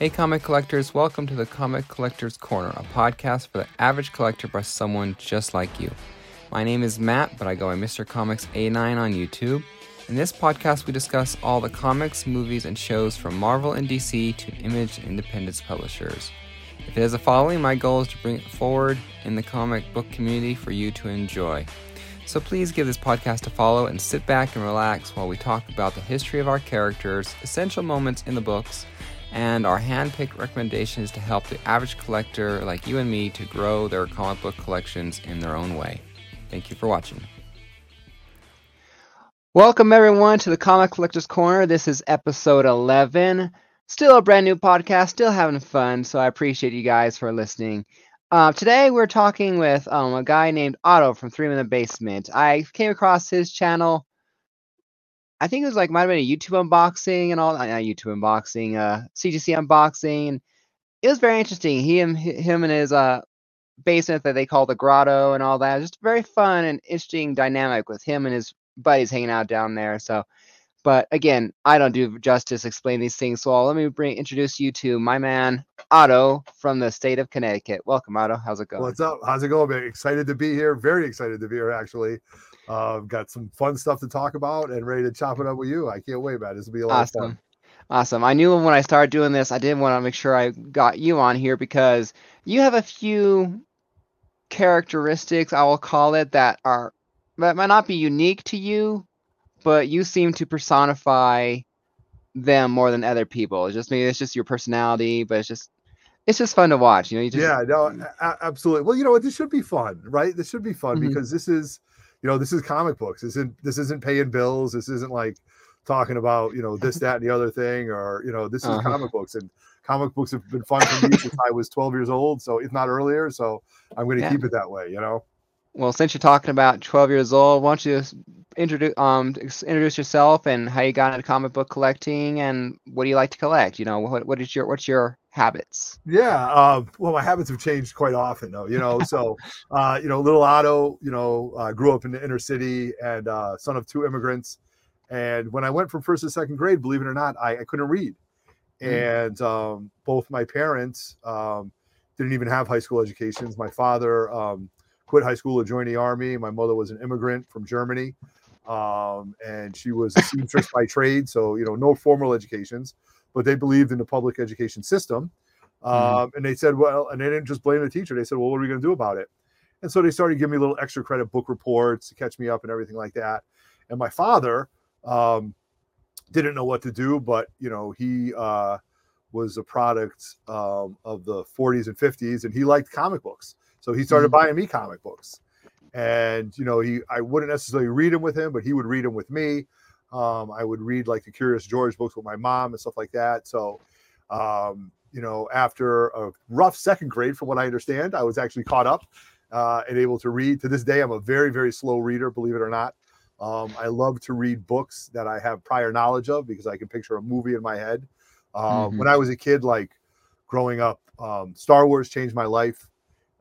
Hey, comic collectors, welcome to the Comic Collector's Corner, a podcast for the average collector by someone just like you. My name is Matt, but I go by Mr. Comics 89 on YouTube. In this podcast, we discuss all the comics, movies, and shows from Marvel and DC to Image and Independence publishers. If it has a following, my goal is to bring it forward in the comic book community for you to enjoy. So please give this podcast a follow and sit back and relax while we talk about the history of our characters, essential moments in the books, and our hand-picked recommendations to help the average collector like you and me to grow their comic book collections in their own way. Thank you for watching. Welcome everyone to the Comic Collector's Corner. This is episode 11. Still a brand new podcast, still having fun, so I appreciate you guys for listening. Uh, today we're talking with um, a guy named Otto from Three in the Basement. I came across his channel. I think it was like might have been a YouTube unboxing and all. Not YouTube unboxing, uh, CGC unboxing. It was very interesting. He and him and his uh basement that they call the grotto and all that. Just very fun and interesting dynamic with him and his buddies hanging out down there. So, but again, I don't do justice explain these things. So let me bring introduce you to my man Otto from the state of Connecticut. Welcome, Otto. How's it going? What's up? How's it going? I'm excited to be here. Very excited to be here. Actually, uh, got some fun stuff to talk about and ready to chop it up with you. I can't wait, man. This will be a lot awesome. of fun. Awesome. I knew when I started doing this, I did want to make sure I got you on here because you have a few characteristics, I will call it, that are that might not be unique to you, but you seem to personify them more than other people. It's just maybe it's just your personality, but it's just it's just fun to watch. You know, you just yeah, no, absolutely. Well, you know what? This should be fun, right? This should be fun Mhm. because this is, you know, this is comic books. This isn't this isn't paying bills. This isn't like talking about you know this, that, and the other thing, or you know, this is Uh-huh. comic books, and comic books have been fun for me since I was 12 years old. So if not earlier, so I'm going to Yeah. keep it that way. You know. Well, since you're talking about 12 years old, why don't you introduce um introduce yourself and how you got into comic book collecting and what do you like to collect? You know, what what is your what's your habits? Yeah. Uh, well, my habits have changed quite often, though. You know, so uh, you know, little Otto, you know, uh, grew up in the inner city and uh, son of two immigrants. And when I went from first to second grade, believe it or not, I, I couldn't read. Mm. And um, both my parents um, didn't even have high school educations. My father um, quit high school to join the army. My mother was an immigrant from Germany, um, and she was a seamstress by trade. So you know, no formal educations, but they believed in the public education system. Um, Mhm. And they said, well, and they didn't just blame the teacher. They said, well, what are we going to do about it? And so they started giving me little extra credit book reports to catch me up and everything like that. And my father um, didn't know what to do, but you know, he uh, was a product um, of the 40s and 50s, and he liked comic books. So he started Mhm. buying me comic books. And you know, he I wouldn't necessarily read them with him, but he would read them with me. Um, I would read like the Curious George books with my mom and stuff like that. So, um, you know, after a rough second grade, from what I understand, I was actually caught up uh, and able to read. To this day, I'm a very, very slow reader, believe it or not. Um, I love to read books that I have prior knowledge of because I can picture a movie in my head. Um, Mhm. When I was a kid, like growing up, um, Star Wars changed my life.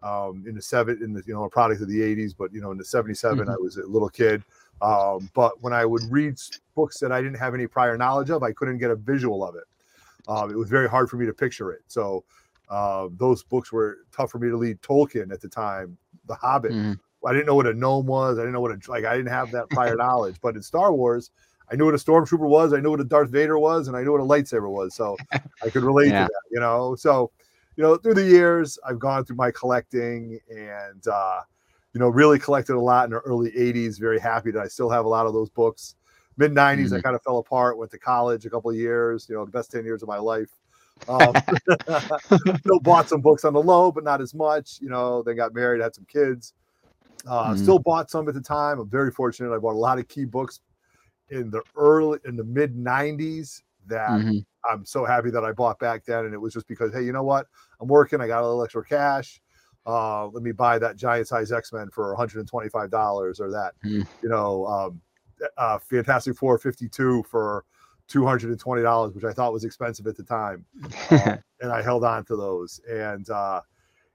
Um, in the seven, in the you know, a product of the '80s, but you know, in the '77, I was a little kid. Um, but when I would read books that I didn't have any prior knowledge of, I couldn't get a visual of it. Um, it was very hard for me to picture it. So uh, those books were tough for me to read. Tolkien at the time, The Hobbit. Mhm. I didn't know what a gnome was. I didn't know what a like. I didn't have that prior knowledge. But in Star Wars, I knew what a stormtrooper was. I knew what a Darth Vader was, and I knew what a lightsaber was. So I could relate Yeah. to that. You know. So you know, through the years, I've gone through my collecting, and uh, you know, really collected a lot in the early '80s. Very happy that I still have a lot of those books. Mid '90s, I kind of fell apart. Went to college a couple of years. You know, the best ten years of my life. Um, still bought some books on the low, but not as much. You know, then got married, had some kids. Uh, Mhm. Still bought some at the time. I'm very fortunate. I bought a lot of key books in the early, in the mid '90s that Mhm. I'm so happy that I bought back then. And it was just because, hey, you know what? I'm working. I got a little extra cash. Uh, let me buy that giant size X Men for 125 dollars, or that, Hmm. you know, um, uh, Fantastic Four 52 for 220 dollars, which I thought was expensive at the time. Uh, and I held on to those. And uh,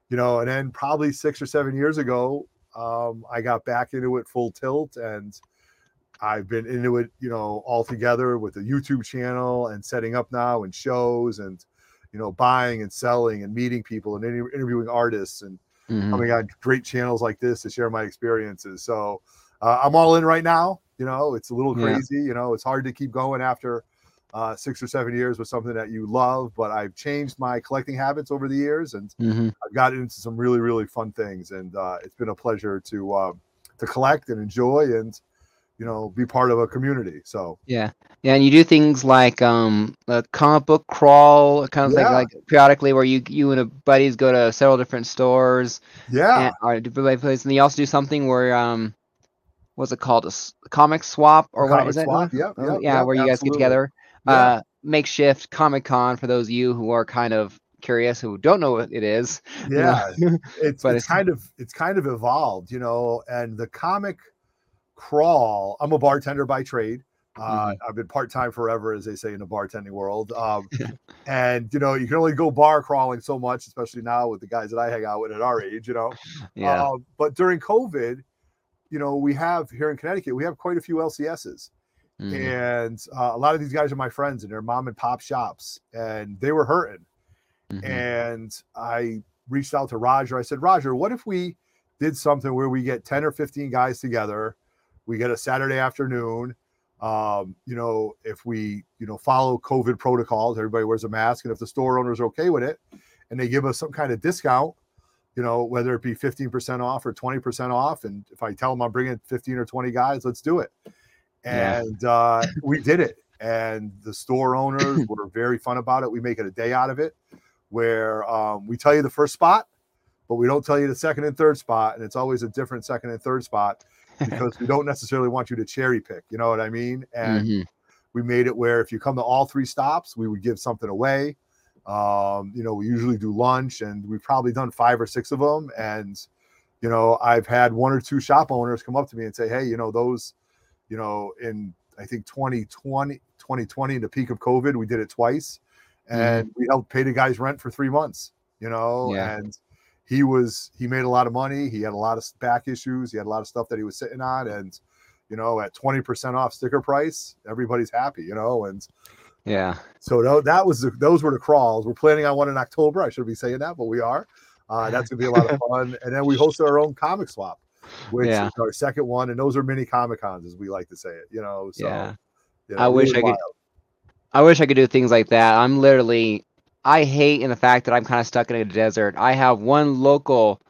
you know, and then probably six or seven years ago, um, I got back into it full tilt, and I've been into it, you know, all together with the YouTube channel and setting up now and shows and you know, buying and selling and meeting people and interviewing artists and Mhm. coming on great channels like this to share my experiences. So uh, I'm all in right now. You know, it's a little Yeah. crazy. You know, it's hard to keep going after uh, six or seven years with something that you love. But I've changed my collecting habits over the years, and Mhm. I've gotten into some really, really fun things. And uh, it's been a pleasure to uh, to collect and enjoy, and you know, be part of a community. So Yeah, yeah, and you do things like um a comic book crawl, kind of Yeah. like like periodically where you you and a buddies go to several different stores yeah, and or different places, and you also do something where um what's it called a s- comic swap or what Comic is that? swap, Lou? yep, Oh, yeah, yep, where you guys get together. Yeah. Uh, makeshift Comic Con for those of you who are kind of curious who don't know what it is. you know. yeah. it's But it's it's- kind of it's kind of evolved, you know. And the comic crawl. I'm a bartender by trade. Uh, Mm-hmm. I've been part time forever, as they say in the bartending world. Um, and you know, you can only go bar crawling so much, especially now with the guys that I hang out with at our age. You know, yeah. Uh, but during COVID, you know, we have here in Connecticut, we have quite a few LCSs. Mhm. And uh, a lot of these guys are my friends and they're mom and pop shops, and they were hurting. Mhm. And I reached out to Roger. I said, Roger, what if we did something where we get 10 or 15 guys together? We get a Saturday afternoon. Um, you know, if we, you know, follow COVID protocols, everybody wears a mask. And if the store owners are okay with it and they give us some kind of discount, you know, whether it be 15% off or 20% off. And if I tell them I'm bringing 15 or 20 guys, let's do it. Yeah. And uh, we did it. And the store owners were very fun about it. We make it a day out of it where um, we tell you the first spot, but we don't tell you the second and third spot. And it's always a different second and third spot because we don't necessarily want you to cherry pick. You know what I mean? And Mhm. we made it where if you come to all three stops, we would give something away. Um, you know, we usually do lunch and we've probably done five or six of them. And, you know, I've had one or two shop owners come up to me and say, Hey, you know, those, you know, in I think 2020, 2020, in the peak of COVID, we did it twice and we helped pay the guys rent for three months, you know, Yeah. and he was, he made a lot of money. He had a lot of back issues. He had a lot of stuff that he was sitting on. And, you know, at 20% off sticker price, everybody's happy, you know, and Yeah. so that was the, those were the crawls. We're planning on one in October. I should be saying that, but we are. Uh, that's gonna be a lot of fun. And then we hosted our own comic swap, which Yeah. is our second one. And those are mini comic cons, as we like to say it. You know, so Yeah. you I wish I could- wild. I wish I could do things like that. I'm literally, I hate in the fact that I'm kind of stuck in a desert. I have one local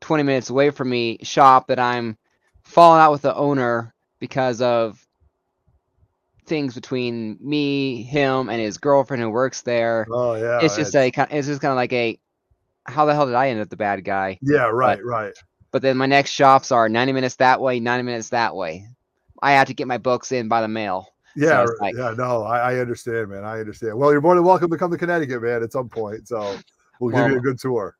20 minutes away from me shop that I'm falling out with the owner because of things between me, him, and his girlfriend who works there. Oh yeah, it's just a kind. It's just kind of like a, how the hell did I end up the bad guy? yeah, right, right. But then my next shops are 90 minutes that way, 90 minutes that way. I have to get my books in by the mail. Yeah, it's like- yeah. No, I, I understand, man. I understand. Well, you're more than welcome to come to Connecticut, man, at some point. So we'll give you a good tour.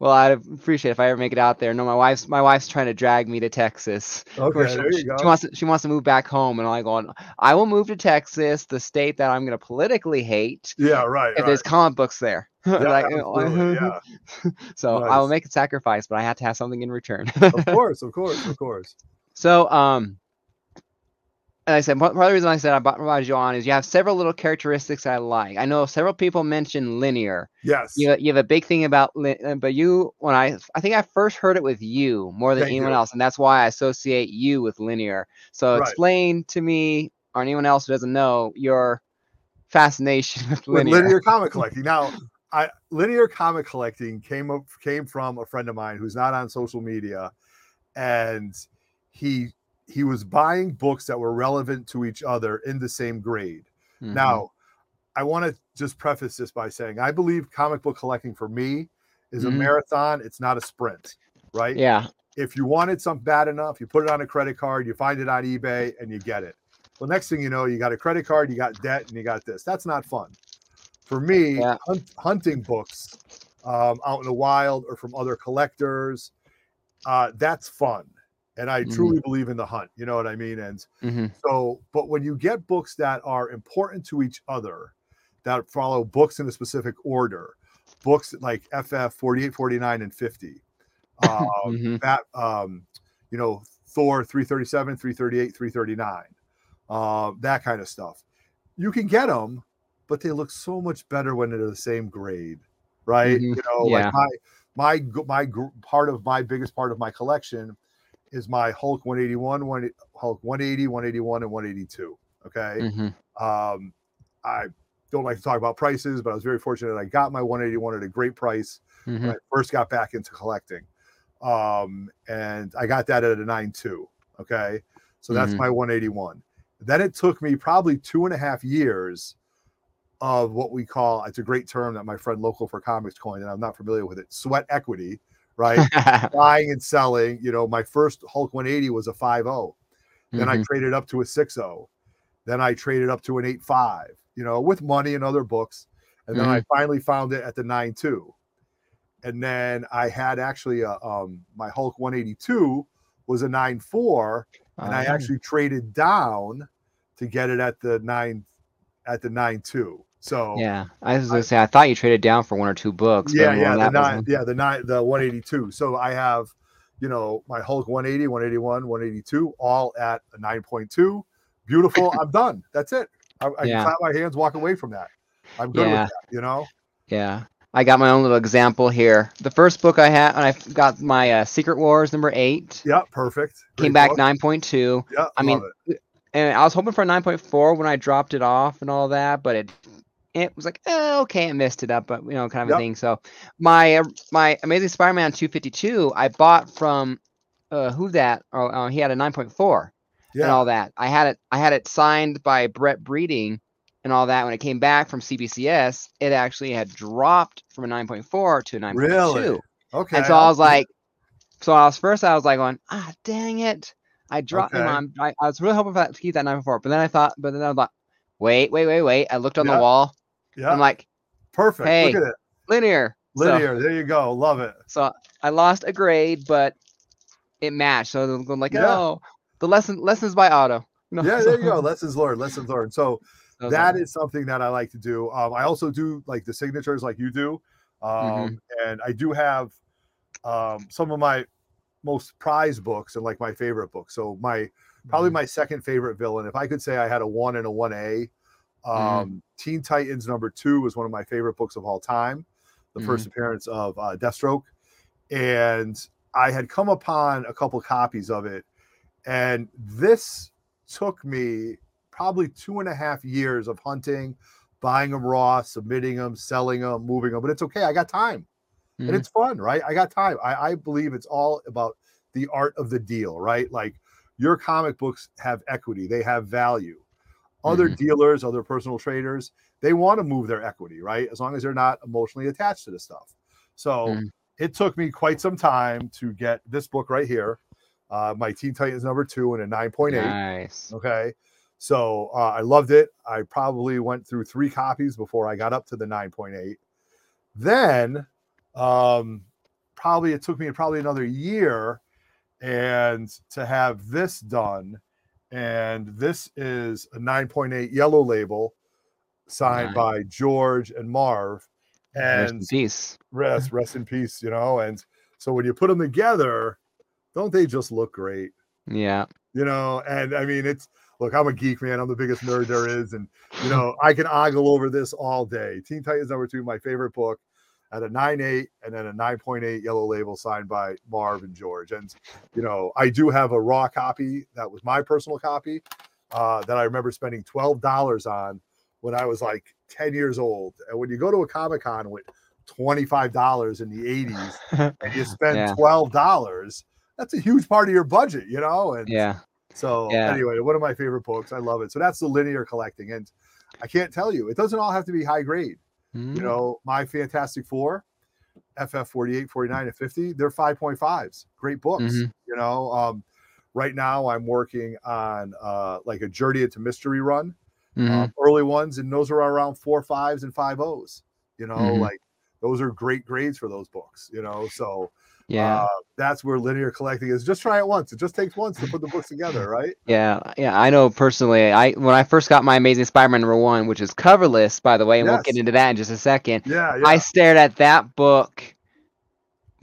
Well, I'd appreciate it if I ever make it out there. No, my wife's my wife's trying to drag me to Texas. Course, Okay, she, there you go. she wants to, she wants to move back home, and I'm like going, I will move to Texas, the state that I'm going to politically hate, Yeah, right. if right. there's comic books there. Yeah, Like, yeah. so I will make a sacrifice, but I have to have something in return. of course, of course, of course. so, um, and I said part part of the reason I said I brought you on is you have several little characteristics I like. I know several people mention linear. Yes. You you have a big thing about uh, but you when I I think I first heard it with you more than Thank anyone you. else, and that's why I associate you with linear. So Right. explain to me or anyone else who doesn't know your fascination with with linear. linear comic collecting. Now, I linear comic collecting came up came from a friend of mine who's not on social media, and he he was buying books that were relevant to each other in the same grade. Mhm. Now, I want to just preface this by saying I believe comic book collecting for me is a Mhm. marathon. It's not a sprint, right? yeah, if you wanted something bad enough, you put it on a credit card, you find it on eBay, and you get it. Well, next thing you know, you got a credit card, you got debt, and you got this. That's not fun. For me, Yeah. hunt, hunting books um, out in the wild or from other collectors, uh, that's fun. And I Mhm. truly believe in the hunt. You know what I mean? And hmm so, but when you get books that are important to each other, that follow books in a specific order, books like FF 48, 49, and 50, um, Mhm. that, um, you know, Thor 337, 338, 339, uh, that kind of stuff. You can get them, but they look so much better when they're the same grade, right? Mhm. You know, Yeah. like my my my part of my biggest part of my collection is my Hulk 181, one Hulk 180, 181, and 182. Okay. Mhm. Um, I don't like to talk about prices, but I was very fortunate. I got my 181 at a great price Mhm. when I first got back into collecting. Um, and I got that at a 9.2. Okay. So that's Mhm. my 181. Then it took me probably two and a half years of what we call it's a great term that my friend local for comics coined, and I'm not familiar with it sweat equity, right? Buying and selling. You know, my first Hulk 180 was a 5 0. Then I Mhm. traded up to a 6 0. Then I traded up to an 8.5, you know, with money and other books. And then I finally found it at the 9.2. And then I had actually a, um, my Hulk 182 was a 9.4. And I Oh. actually traded down to get it at the 9 at the 9.2. So Yeah, I was gonna say I thought you traded down for one or two books. yeah, yeah, the nine, yeah, the nine, the 182. So I have, you know, my Hulk 180, 181, 182, all at a 9.2. Beautiful. I'm done. That's it. I, I Yeah. can clap my hands, walk away from that. I'm good Yeah. with that. You know. Yeah, I got my own little example here. The first book I had, when I got my uh, Secret Wars number eight, Yeah. Perfect. came Great back book. nine point two. Yeah. I mean, it. and I was hoping for a 9.4 when I dropped it off and all that, but it it was like eh, okay, i missed it up, but you know, kind of Yep. a thing. So my uh, my Amazing Spider-Man 252, I bought from uh, who that? Oh, uh, he had a 9.4 and all that. I had it I had it signed by Brett Breeding and all that. When it came back from CBCS, it actually had dropped from a 9.4 to a 9.2. Really? Okay. And so I was like, so I was first, I was like going, ah, dang it. I dropped Okay. on. I, I was really hoping for that, to keep that 9.4. But then I thought, but then I thought, wait, wait, wait, wait. I looked on Yeah. the wall. Yeah. I'm like, perfect. hey, Look at it. linear. So- Linear. there you go. Love it. So, I lost a grade, but it matched. So I'm going like, Yeah. oh, the lesson lessons by Otto. No, Yeah. There you go. Lessons learned. Lessons learned. So was that is something that I like to do. Um, I also do like the signatures, like you do, um, Mhm. and I do have um, some of my most prized books and like my favorite books. So my probably Mhm. my second favorite villain. If I could say I had a one and a one A, um, Mm-hmm. Teen Titans number two was one of my favorite books of all time. The first Mm-hmm. appearance of uh, Deathstroke, and I had come upon a couple copies of it, and this took me probably two and a half years of hunting, buying them raw, submitting them, selling them, moving them. But it's okay. I got time Mhm. and it's fun, right? I got time. I, I believe it's all about the art of the deal, right? Like your comic books have equity, they have value. Other Mhm. dealers, other personal traders, they want to move their equity, right? As long as they're not emotionally attached to the stuff. So Mhm. it took me quite some time to get this book right here, uh, my Teen Titans number two and a 9.8. nice. Okay. So uh, I loved it. I probably went through three copies before I got up to the 9.8. Then um, probably it took me probably another year and to have this done. And this is a 9.8 yellow label signed Nice. by George and Marv. Rest in And peace. rest, rest in peace, you know. And so when you put them together, don't they just look great? Yeah. you know and i mean it's look i'm a geek man i'm the biggest nerd there is and you know i can ogle over this all day teen titans number two my favorite book at a 9.8 and then a 9.8 yellow label signed by marv and george and you know i do have a raw copy that was my personal copy uh, that i remember spending $12 on when i was like 10 years old and when you go to a comic-con with $25 in the 80s and you spend Yeah. $12 that's a huge part of your budget you know and Yeah. so Yeah. anyway, one of my favorite books. I love it. So that's the linear collecting, and I can't tell you, it doesn't all have to be high grade. Mhm. You know, my Fantastic Four, FF 48, 49, and 50, they're 5.5s. Great books. Mhm. You know, um, right now I'm working on uh, like a Journey into Mystery run, Mhm. um, early ones, and those are around four fives and five O's. You know, Mhm. like those are great grades for those books. You know, so yeah. uh, that's where linear collecting is. Just try it once. It just takes once to put the books together, right? Yeah, yeah, I know personally. I when I first got my Amazing Spider-Man number one, which is coverless, by the way, and we'll get into that in just a second. Yeah, yeah. I stared at that book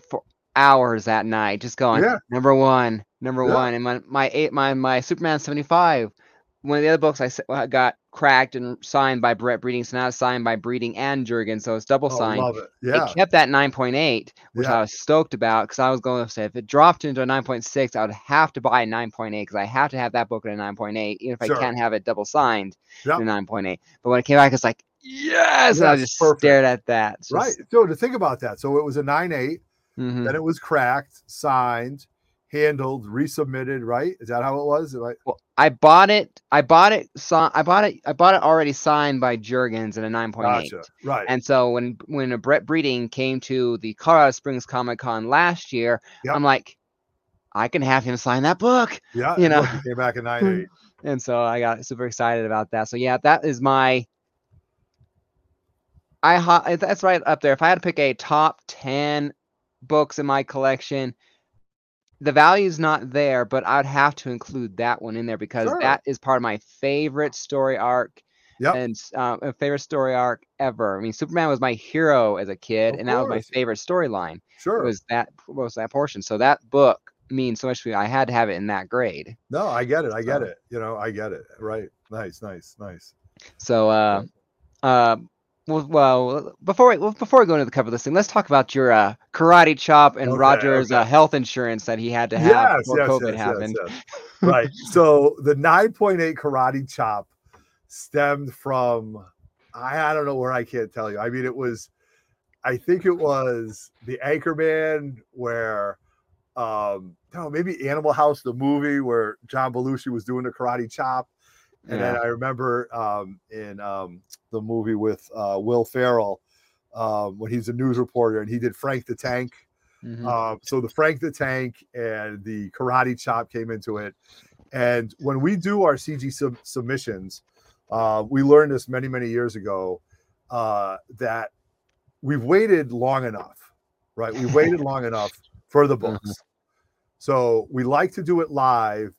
for hours that night, just going Yeah. number one, number Yeah. one, and my my eight my my Superman seventy five. One of the other books I uh, got cracked and signed by Brett Breeding, so now it's signed by Breeding and Jurgen, so it's double Oh, signed. love it. It kept that 9.8, which Yeah. I was stoked about because I was going to say if it dropped into a 9.6, I would have to buy a 9.8 because I have to have that book at a 9.8, even if Sure. I can't have it double signed Yep. in a 9.8. But when it came back, it's like, yes! and I just perfect. stared at that. It's Right. So to think about that. So it was a 9 8, mhm. then it was cracked, signed, handled, resubmitted, right? Is that how it was? I- Well, I bought it. I bought it. I bought it. I bought it already signed by Jurgens in a 9.8. Gotcha. Right. And so when when a Brett Breeding came to the Colorado Springs Comic Con last year, Yep. I'm like, I can have him sign that book. yeah. you know. came back in 9 8. And so I got super excited about that. So yeah, that is my. I ha- that's right up there. If I had to pick a top ten books in my collection, the value's not there, but I'd have to include that one in there because Sure. that is part of my favorite story arc Yep. and uh, a favorite story arc ever. I mean, Superman was my hero as a kid, Of and that was my favorite storyline. Sure. Was that was that portion? So that book means so much to me. I had to have it in that grade. no, I get it. I get So- it. You know, I get it. Right. Nice, nice, nice. So, uh, uh, well, well, before we well, before we go into the cover listing, let's talk about your uh, karate chop and Okay, Roger's okay. uh, health insurance that he had to have Yes, before yes, COVID yes, happened. Right. So the 9.8 karate chop stemmed from I, I don't know where I can't tell you. I mean, it was I think it was the Anchorman where um no, maybe Animal House, the movie where John Belushi was doing the karate chop. And then I remember um, in um, the movie with uh, Will Ferrell um, when he's a news reporter and he did Frank the Tank. Mhm. Um, so the Frank the Tank and the Karate Chop came into it. And when we do our CG sub- submissions, uh, we learned this many, many years ago uh, that we've waited long enough, right? We've waited long enough for the books. So we like to do it live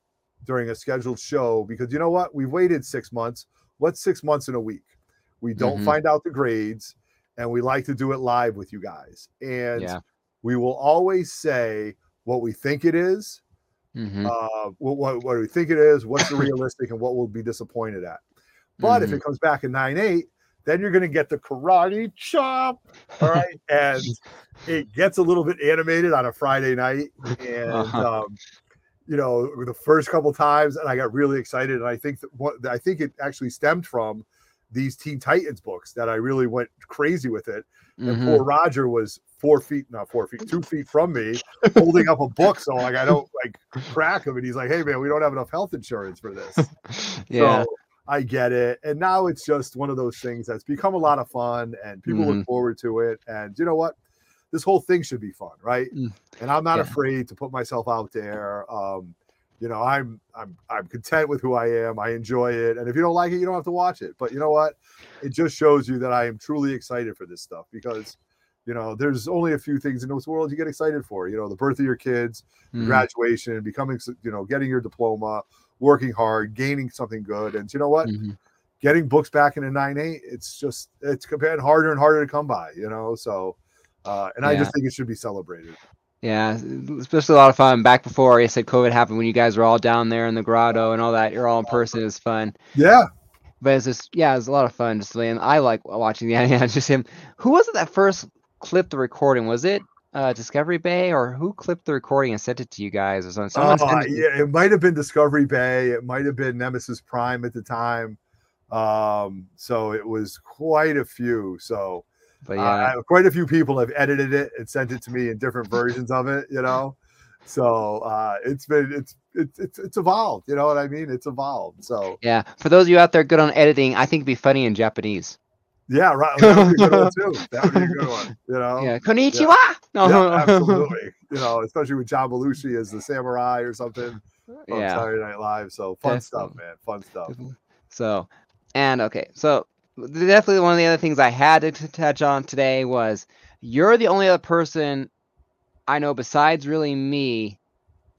during a scheduled show because you know what? We've waited six months. What's six months in a week? We don't Mhm. find out the grades and we like to do it live with you guys. And Yeah. we will always say what we think it is, Mhm. uh, what, what, what we think it is, what's the realistic, and what we'll be disappointed at. But if Mhm. it comes back in 9 8, then you're going to get the karate chop. All right. and it gets a little bit animated on a Friday night. And, Uh-huh. um, you know, the first couple times, and I got really excited. And I think that what I think it actually stemmed from these Teen Titans books that I really went crazy with it. And Mhm. poor Roger was four feet, not four feet, two feet from me, holding up a book. So like I don't like crack him. And he's like, Hey man, we don't have enough health insurance for this. yeah. So I get it. And now it's just one of those things that's become a lot of fun and people Mm-hmm. look forward to it. And you know what? This whole thing should be fun, right? Mm. And I'm not Yeah. afraid to put myself out there. Um, you know, I'm I'm I'm content with who I am. I enjoy it. And if you don't like it, you don't have to watch it. But you know what? It just shows you that I am truly excited for this stuff because you know, there's only a few things in this world you get excited for. You know, the birth of your kids, Mhm. graduation, becoming, you know, getting your diploma, working hard, gaining something good. And you know what? Mhm. Getting books back in a 9 8, it's just, it's getting harder and harder to come by, you know? So, uh, and I just think it should be celebrated. Yeah, especially a lot of fun. Back before you said COVID happened, when you guys were all down there in the grotto and all that, you're all in person. It was fun. Yeah. But it's just yeah, it's a lot of fun. Just and I like watching. Yeah, yeah, just him. Who was it that first clipped the recording? Was it uh, Discovery Bay or who clipped the recording and sent it to you guys or something? Someone sent it yeah. It might have been Discovery Bay. It might have been Nemesis Prime at the time. Um, so it was quite a few. So, But Uh, yeah, I- quite a few people have edited it and sent it to me in different versions of it, you know. So uh, it's been it's it's it's it's evolved, you know what I mean? It's evolved. So yeah. For those of you out there good on editing, I think it'd be funny in Japanese. yeah, right. That would be a good one too. That would be a good one, you know. Yeah, konnichiwa. No, Yeah, absolutely. You know, especially with John Belushi as the samurai or something on yeah. Saturday Night Live. So fun stuff, man. Fun stuff. So, and okay, so definitely one of the other things I had to t- touch on today was you're the only other person I know besides really me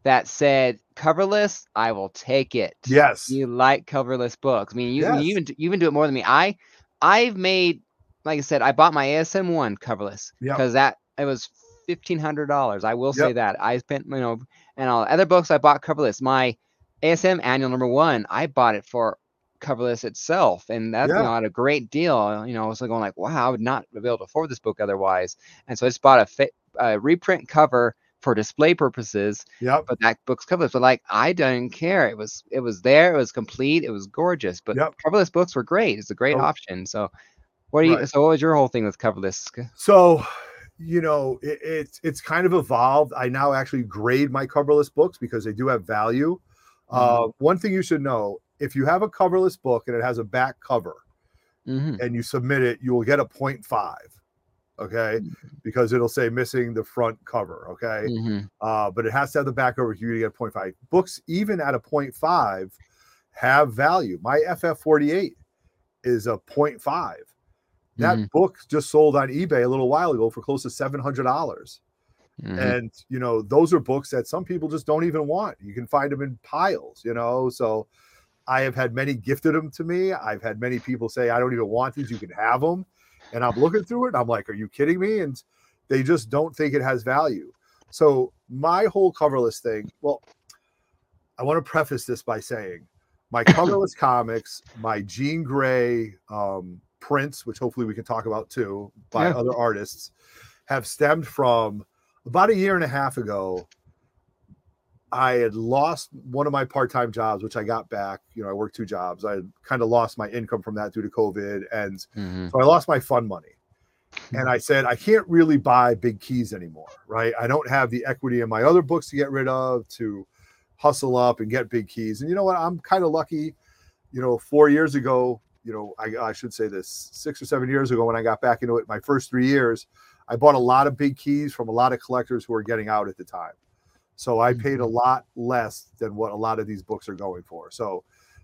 that said coverless. I will take it. Yes. you like coverless books. I mean, you, Yes. you even you even do it more than me. I I've made like I said, I bought my ASM one coverless Yep. because that it was fifteen hundred dollars. I will say that I spent you know and all other books I bought coverless. My ASM annual number one, I bought it for coverless itself, and that's Yeah. not a great deal. You know, I was going like, wow, I would not be able to afford this book otherwise. And so I just bought a, fa- a reprint cover for display purposes, yeah but that book's coverless. But like, I didn't care. It was it was there. It was complete. It was gorgeous. But Yep. coverless books were great. It's a great Oh. option. So, what do you? Right. So, what was your whole thing with coverless? So, you know, it, it's it's kind of evolved. I now actually grade my coverless books because they do have value. Uh, one thing you should know: if you have a coverless book and it has a back cover, hmm and you submit it, you will get a 0.5. Okay, because it'll say missing the front cover. Okay, hmm uh, but it has to have the back cover you to get 0.5. Books, even at a 0.5, have value. My FF48 is a 0.5. That Mhm. book just sold on eBay a little while ago for close to $700. dollars hmm And, you know, those are books that some people just don't even want. You can find them in piles, you know. So I have had many gifted them to me. I've had many people say, I don't even want these. You can have them. And I'm looking through it and I'm like, are you kidding me? And they just don't think it has value. So my whole coverless thing, well, I want to preface this by saying my coverless comics, my Jean Grey um, prints, which hopefully we can talk about too, by Yeah. other artists, have stemmed from about a year and a half ago. I had lost one of my part-time jobs, which I got back. You know, I worked two jobs. I kind of lost my income from that due to COVID, and hmm so I lost my fund money. And I said, I can't really buy big keys anymore, right? I don't have the equity in my other books to get rid of to hustle up and get big keys. And you know what? I'm kind of lucky. You know, four years ago, you know, I, I should say this six or seven years ago when I got back into it, my first three years, I bought a lot of big keys from a lot of collectors who were getting out at the time. So I paid a lot less than what a lot of these books are going for. So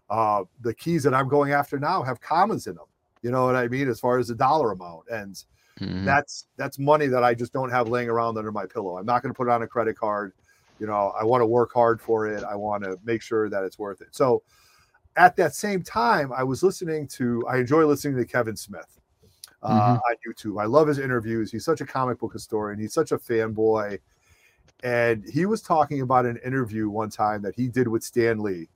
uh, the keys that I'm going after now have commas in them. You know what I mean? As far as the dollar amount. And hmm that's that's money that I just don't have laying around under my pillow. I'm not going to put it on a credit card. You know, I want to work hard for it. I want to make sure that it's worth it. So at that same time, I was listening to I enjoy listening to Kevin Smith uh, Mhm. on YouTube. I love his interviews. He's such a comic book historian. He's such a fanboy. And he was talking about an interview one time that he did with Stan Lee.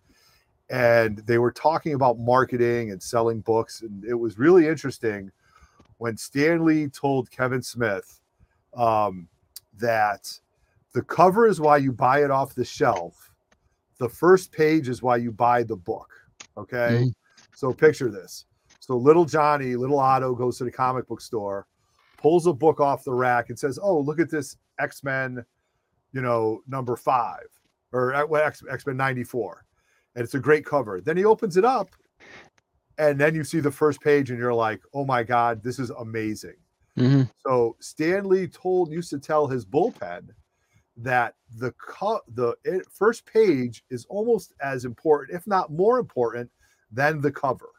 And they were talking about marketing and selling books. And it was really interesting when Stan Lee told Kevin Smith um, that the cover is why you buy it off the shelf, the first page is why you buy the book. Okay. Mhm. So picture this. So little Johnny, little Otto goes to the comic book store, pulls a book off the rack and says, Oh, look at this X Men, you know, number five or uh, X Men 94. And it's a great cover. Then he opens it up and then you see the first page and you're like, Oh my God, this is amazing. hmm So Stan Lee told used to tell his bullpen that the co- the it, first page is almost as important, if not more important, than the cover.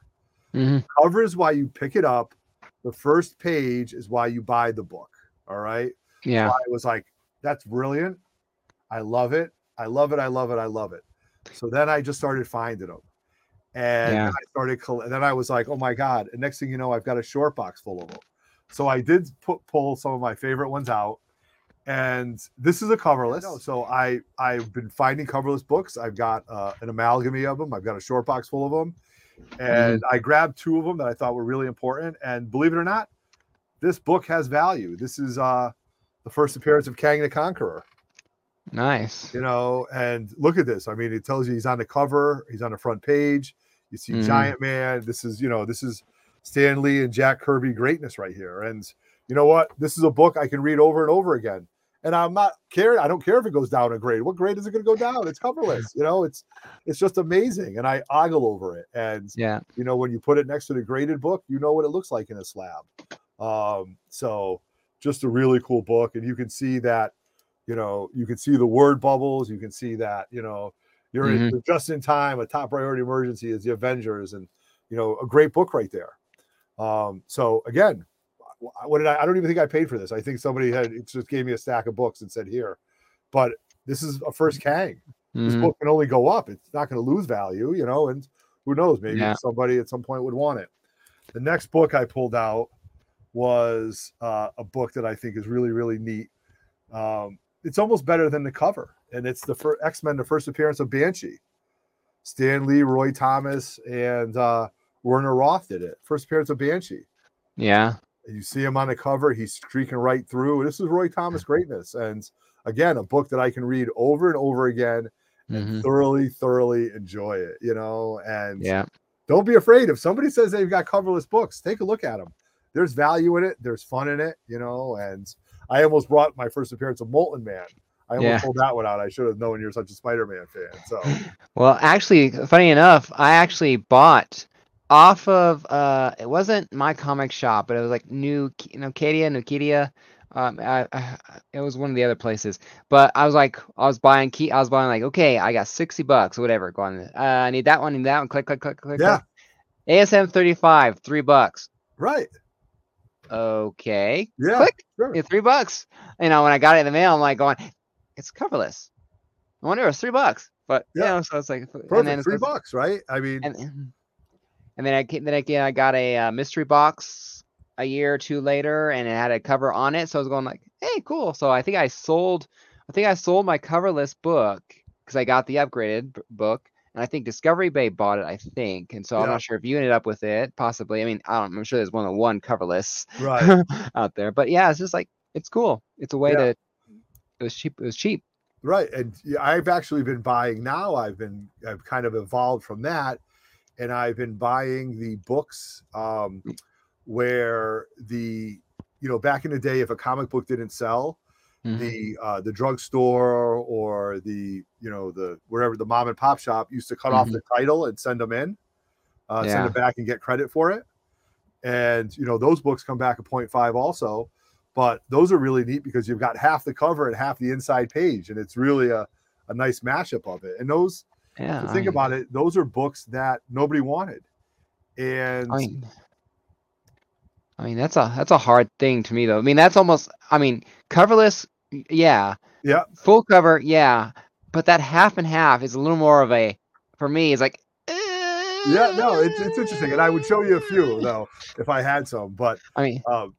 hmm Cover is why you pick it up. The first page is why you buy the book. All right. Yeah. I was like, that's brilliant. I love it. I love it. I love it. I love it. So then I just started finding them. And Yeah. then I started, and then I was like, oh my God. And next thing you know, I've got a short box full of them. So I did put, pull some of my favorite ones out. And this is a coverless. So I, I've been finding coverless books. I've got uh, an amalgamy of them. I've got a short box full of them. And I grabbed two of them that I thought were really important. And believe it or not, this book has value. This is uh, the first appearance of Kang the Conqueror. Nice. you know and look at this. I mean it tells you he's on the cover he's on the front page. You see Mhm. giant man. This is you know this is stan lee and jack kirby greatness right here. And you know what? This is a book i can read over and over again. And i'm not caring i don't care if it goes down a grade. What grade is it going to go down? It's coverless you know? It's it's just amazing. And i ogle over it. And Yeah. you know when you put it next to the graded book you know what it looks like in a slab. Um so just a really cool book and you can see that you know you can see the word bubbles you can see that you know you're in, Mhm. just in time a top priority emergency is the avengers and you know a great book right there um so again what did i i don't even think i paid for this i think somebody had just gave me a stack of books and said here but this is a first kang this Mhm. book can only go up. It's not going to lose value, you know, and who knows, maybe Yeah. somebody at some point would want it. The next book I pulled out was uh, a book that I think is really, really neat. Um, it's almost better than the cover, and it's the first X Men, the first appearance of Banshee. Stan Lee, Roy Thomas, and uh, Werner Roth did it. First appearance of Banshee. Yeah. And you see him on the cover, he's streaking right through. This is Roy Thomas greatness. And again, a book that I can read over and over again and Mhm. thoroughly, thoroughly enjoy it, you know. And Yeah. don't be afraid. If somebody says they've got coverless books, take a look at them. There's value in it, there's fun in it, you know. And I almost brought my first appearance of Molten Man. I almost Yeah. pulled that one out. I should have known you're such a Spider Man fan. So, Well, actually, funny enough, I actually bought off of uh, it wasn't my comic shop, but it was like New, you know, Cadia, Newkadia. Um, I, I, it was one of the other places, but I was like, I was buying key, I was buying like, okay, I got sixty bucks, whatever. Go on, uh, I need that one, need that one. Click, click, click, click. Yeah. click. ASM thirty five, three bucks. right. Okay, Yeah. click. Sure. Three bucks. You know, when I got it in the mail, I'm like going, it's coverless. I wonder it was three bucks, but Yeah. you know, so it's like, and then it's Three it's- bucks, right? I mean, and and then I ca- then again I got a uh, mystery box a year or two later, and it had a cover on it. So I was going like, hey, cool. So I think I sold, I think I sold my coverless book because I got the upgraded b- book, and I think Discovery Bay bought it. I think, and so I'm not sure if you ended up with it, possibly. I mean, I don't, I'm sure there's one of one coverless right. out there, but yeah, it's just like it's cool. It's a way Yeah. to. It was cheap. It was cheap. Right. And I've actually been buying now. I've been I've kind of evolved from that. And I've been buying the books um where the you know back in the day if a comic book didn't sell, Mhm. the uh the drugstore or the you know the wherever the mom and pop shop used to cut off Mhm. the title and send them in, uh, Yeah. send it back and get credit for it. And you know those books come back at 0.5 also, but those are really neat because you've got half the cover and half the inside page, and it's really a a nice mashup of it. And those, yeah. I think mean- about it, those are books that nobody wanted. And I mean, I mean that's a that's a hard thing to me though. I mean that's almost I mean coverless, yeah. Yeah. Full cover, yeah. But that half and half is a little more of a for me. It's like yeah, no, it's it's interesting. And I would show you a few though if I had some, but I mean, um,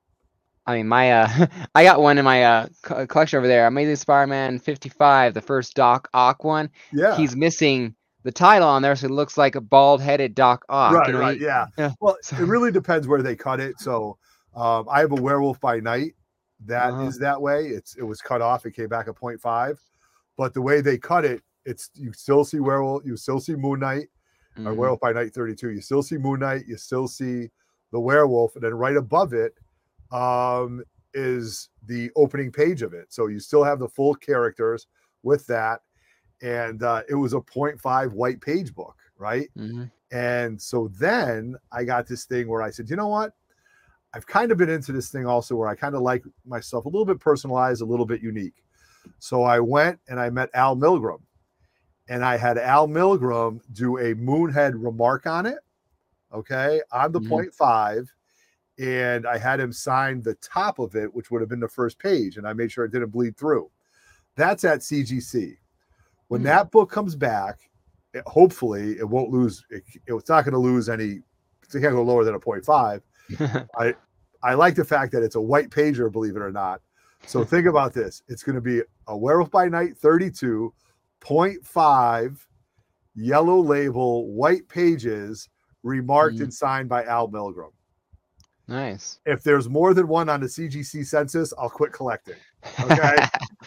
I mean my uh, I got one in my uh collection over there. Amazing Spider-Man 55, the first Doc Ock one. yeah, He's missing the title on there, so it looks like a bald-headed Doc Ock. right, you know, right, he- yeah. yeah, Well, so- it really depends where they cut it. So um, I have a Werewolf by Night that is Uh-huh. that way. It's it was cut off. It came back at 0.5, but the way they cut it, it's you still see Werewolf, you still see Moon Knight. or Mhm. Werewolf by Night 32. You still see Moon Knight, you still see the werewolf, and then right above it um, is the opening page of it. So you still have the full characters with that. And uh, it was a 0.5 white page book, right? Mhm. And so then I got this thing where I said, you know what? I've kind of been into this thing also where I kind of like myself a little bit personalized, a little bit unique. So I went and I met Al Milgrom and I had Al Milgrom do a Moonhead remark on it. Okay. On the Mhm. point five. And I had him sign the top of it, which would have been the first page. And I made sure it didn't bleed through. That's at CGC. When Hmm. that book comes back, it- hopefully it won't lose. It, it's not going to lose any. It can't go lower than a 0.5. I I like the fact that it's a white pager, believe it or not. So think about this. It's going to be a Werewolf by Night 32, 0.5, yellow label, white pages, remarked Mhm. and signed by Al Milgrom. nice. If there's more than one on the CGC census, I'll quit collecting. Okay.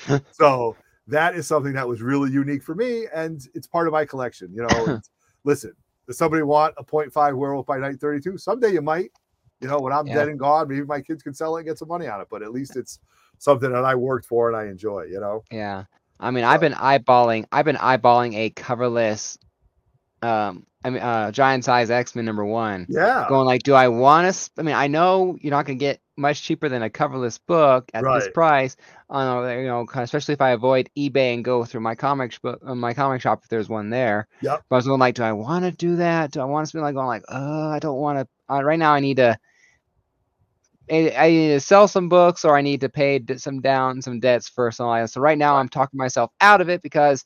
So that is something that was really unique for me, and it's part of my collection. You know, listen, does somebody want a 0.5 Werewolf by Night 32? Someday you might. You know, when I'm Yeah. dead and gone, maybe my kids can sell it and get some money on it. But at least it's something that I worked for and I enjoy. You know. Yeah. I mean, I've been eyeballing I've been eyeballing a coverless um I mean uh giant size X-Men number 1. Yeah. Going like, do I want to I mean, I know you're not going to get much cheaper than a coverless book at this price on a, you know, especially if I avoid eBay and go through my comic book uh, my comic shop if there's one there. Yep. But I was going like, do I want to do that? Do I want to spend like going like, "Uh, I don't want to uh, right now I need to I I need to sell some books or I need to pay some down some debts for some items. So right now I'm talking myself out of it because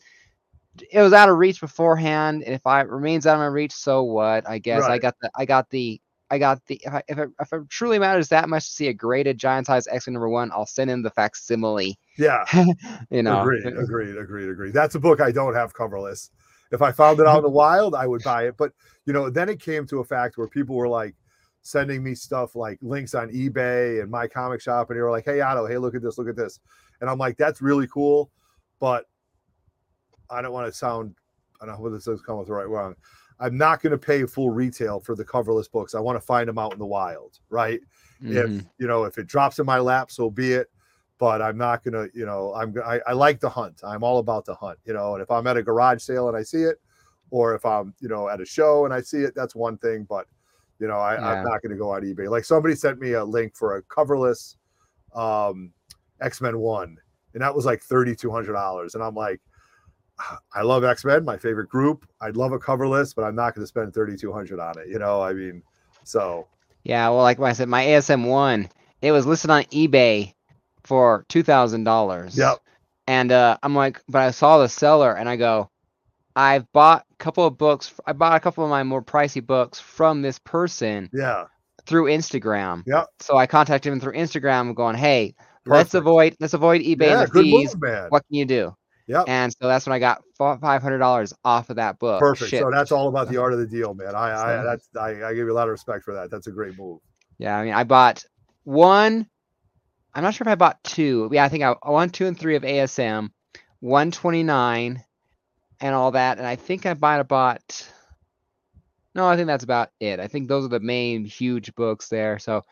it was out of reach beforehand. And if I it remains out of my reach, so what? I guess I got the I got the I got the if, I, if, it, if it truly matters that much to see a graded giant size X Men number one, I'll send in the facsimile. Yeah. you know, agreed. Agreed. Agreed. Agreed. That's a book I don't have coverless, if I found it out in the wild, I would buy it. But you know, then it came to a fact where people were like sending me stuff like links on eBay and my comic shop, and they were like, "Hey Otto, hey, look at this, look at this," and I'm like, "That's really cool," but I don't want to sound I don't know whether this is coming with the right wrong. I'm not going to pay full retail for the coverless books. I want to find them out in the wild, right? Mhm. If you know, if it drops in my lap, so be it. But I'm not gonna, you know, I'm I, I like the hunt. I'm all about the hunt, you know. And if I'm at a garage sale and I see it, or if I'm, you know, at a show and I see it, that's one thing. But you know, I, Yeah. I'm not going to go on eBay. Like somebody sent me a link for a coverless um, X Men One, and that was like thirty two hundred dollars. And I'm like, I love X Men, my favorite group. I'd love a coverless, but I'm not going to spend thirty two hundred on it. You know, I mean, so Yeah, well, like I said, my ASM one, it was listed on eBay for two thousand dollars. Yep. And uh, I'm like, but I saw the seller, and I go, I've bought a couple of books. I bought a couple of my more pricey books from this person yeah, through Instagram. Yep. So I contacted him through Instagram, going, hey, let's avoid let's avoid eBay yeah, and the fees. move. What can you do? Yep. And so that's when I got five hundred dollars off of that book. Perfect. Shit. So that's all about the art of the deal, man. I, I that's I, I give you a lot of respect for that. That's a great move. Yeah, I mean, I bought one. I'm not sure if I bought two. Yeah, I think I one, two, and three of ASM, 129, and all that. And I think I might have bought. No, I think that's about it. I think those are the main huge books there. So,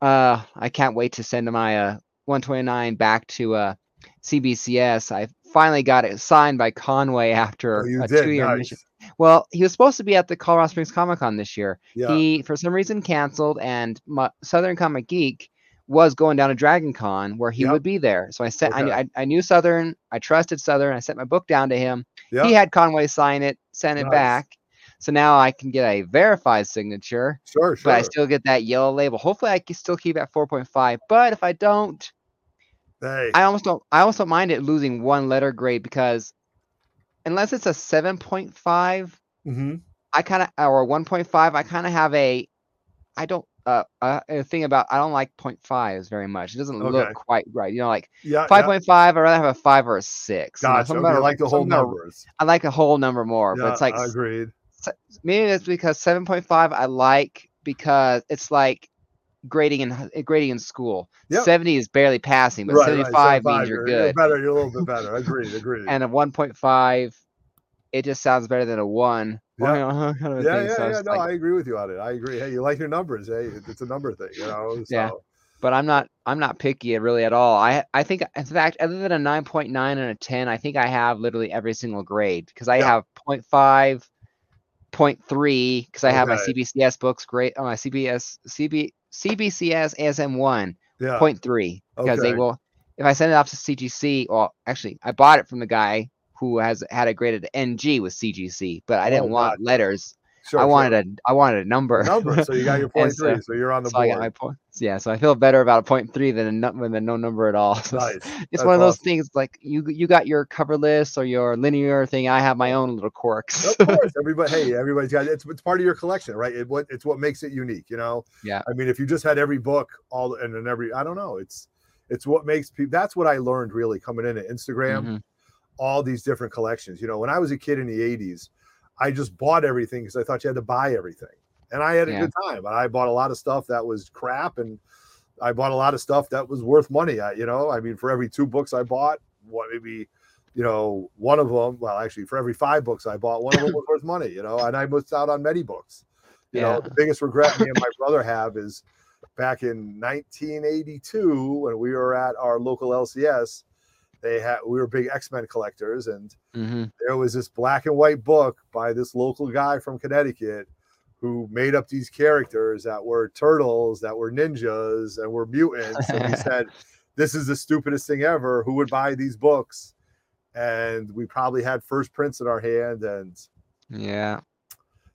uh, I can't wait to send my uh 129 back to uh CBCS. I finally got it signed by Conway oh, after Oh, a did two-year nice. mission. Well, he was supposed to be at the Colorado Springs Comic Con this year. Yeah. He, for some reason, canceled, and my, Southern Comic Geek was going down to Dragon Con where he Yep. would be there. So I sent, I, knew, Okay. I, I knew Southern, I trusted Southern. I sent my book down to him. yeah. He had Conway sign it, send it back. So now I can get a verified signature, sure, sure. but I still get that yellow label. Hopefully, I can still keep at 4.5. But if I don't, hey, I almost don't. I almost don't mind it losing one letter grade because unless it's a 7.5 mhm. I kind of or 1.5. I kind of have a, I don't uh, uh a thing about I don't like 0.5s very much. It doesn't Okay. look quite right. You know, like yeah, 5.5. I'd rather have a five or a six. you know, Gotcha. Okay, I like the whole something about- numbers. I like a whole number more, Yeah, but it's like I agreed. maybe it's because 7.5 I like because it's like grading in uh, grading in school. Yep. 70 is barely passing, but Right, 75 right, means you're You're good. better. You're a little bit better. Agreed. Agreed. And a 1.5, it just sounds better than a one. Yeah. kind of yeah, thing. yeah, So yeah. No, like- I agree with you on it. I agree. Hey, you like your numbers? Hey, it's a number thing, you know. So, Yeah. but I'm not I'm not picky really at all. I I think in fact other than a 9.9 and a 10, I think I have literally every single grade because I Yeah. have 0.5, 0.3 because I have my CBCS books great on uh, my CBS CB CBCS ASM1 yeah. 0.3 because they will if I send it off to CGC well actually I bought it from the guy who has had it graded NG with CGC but I didn't Oh, want gotcha. letters Sure, I sure. wanted a I wanted a number number. So you got your point so- three. So you're on the so I got my point. Yeah, so I feel better about a point three than a than no number at all. So Nice. it's That's one of those awesome. things like you you got your coverless or your linear thing. I have my own little quirks. of course, everybody. Hey, everybody's got it's, it's part of your collection, right? It what it's what makes it unique, you know. Yeah. I mean, if you just had every book all and then every, I don't know, it's it's what makes people. That's what I learned really coming in into Instagram. Mhm. All these different collections. You know, when I was a kid in the '80s, I just bought everything because I thought you had to buy everything, and I had a Yeah. good time. I bought a lot of stuff that was crap, and I bought a lot of stuff that was worth money. I, you know, I mean, for every two books I bought, what maybe you know, one of them, well, actually, for every five books I bought, one of them was worth money, you know, and I missed out on many books. You know, the biggest regret me and my brother have is back in 1982 when we were at our local LCS, they had we were big X-Men collectors, and Mhm. there was this black and white book by this local guy from Connecticut who made up these characters that were turtles, that were ninjas, and were mutants. And we said, This is the stupidest thing ever. Who would buy these books? And we probably had first prints in our hand, and Yeah.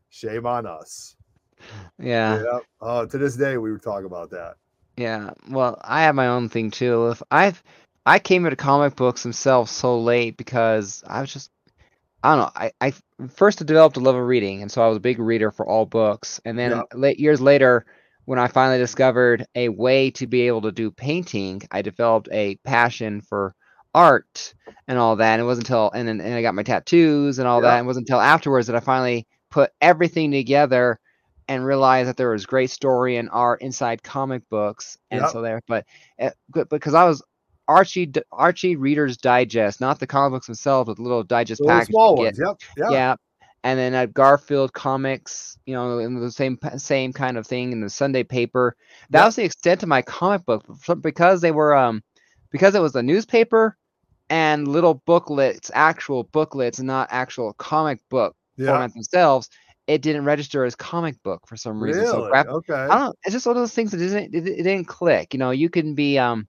shame on us. Yeah. Yeah. Oh, to this day, we would talk about that. Yeah. Well, I have my own thing too. If I've I came into comic books themselves so late because I was just I don't know. I, I first developed a love of reading, and so I was a big reader for all books. And then Yeah. late years later, when I finally discovered a way to be able to do painting, I developed a passion for art and all that. And it wasn't until and then and I got my tattoos and all Yeah. that. And it wasn't until afterwards that I finally put everything together and realized that there was great story and art inside comic books. And Yep. so there, but uh, but- because I was Archie Archie Reader's Digest, not the comic books themselves, but the little digest The package. small ones. Yep. Yeah. Yeah. And then at Garfield Comics, you know, in the same same kind of thing in the Sunday paper. That Yep. was the extent of my comic book because they were um because it was a newspaper and little booklets, actual booklets, and not actual comic book Yeah. format themselves. It didn't register as comic book for some reason. So Really? okay. I don't. It's just one of those things that didn't it, it didn't click. You know, you can be um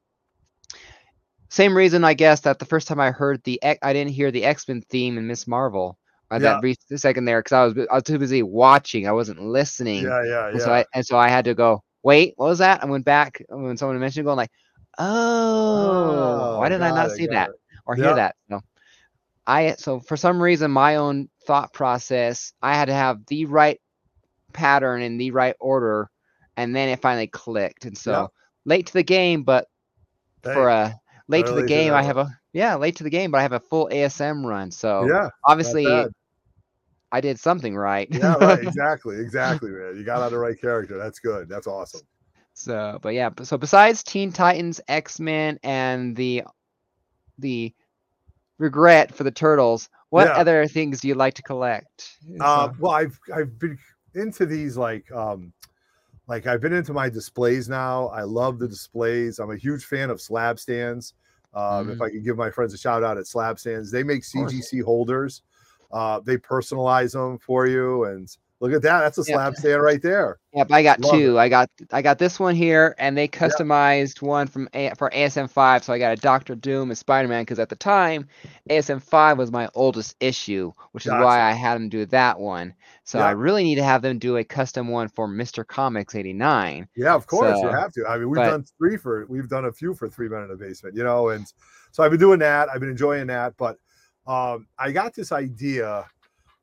same reason I guess that the first time I heard the I didn't hear the X Men theme in Miss Marvel. Uh, Yeah. That brief second there because I was I was too busy watching. I wasn't listening. Yeah. Yeah. And Yeah. so I and so I had to go. Wait, what was that? I went back when someone mentioned going like, oh, why did I not it, see that it. or Yeah. hear that? No, I so for some reason my own thought process, I had to have the right pattern in the right order, and then it finally clicked. And so Yeah. late to the game, but for a late to the game, I have a yeah late to the game, but I have a full ASM run. So yeah. obviously. I did something right. Yeah. Right. Exactly. Exactly, man. You got on the right character. That's good. That's awesome. So, but yeah, so besides Teen Titans, X Men, and the the regret for the turtles, what Yeah. other things do you like to collect? Uh, So- well, I've I've been into these like um like I've been into my displays now. I love the displays. I'm a huge fan of slab stands. Um, If Mhm. I could give my friends a shout out at Slab Stands, they make. CGC holders. Uh, they personalize them for you, and look at that. That's a slab stand right there. Yep, I got Love two. I got I got this one here, and they customized one from A- for ASM five. So I got a Doctor Doom and Spider Man because at the time, ASM five was my oldest issue, which is why I had them do that one. So I really need to have them do a custom one for Mister Comics eighty nine. Yeah, of course you have to. I mean, we've but- done three for we've done a few for three men in the basement, you know, and so I've been doing that. I've been enjoying that, but um, I got this idea.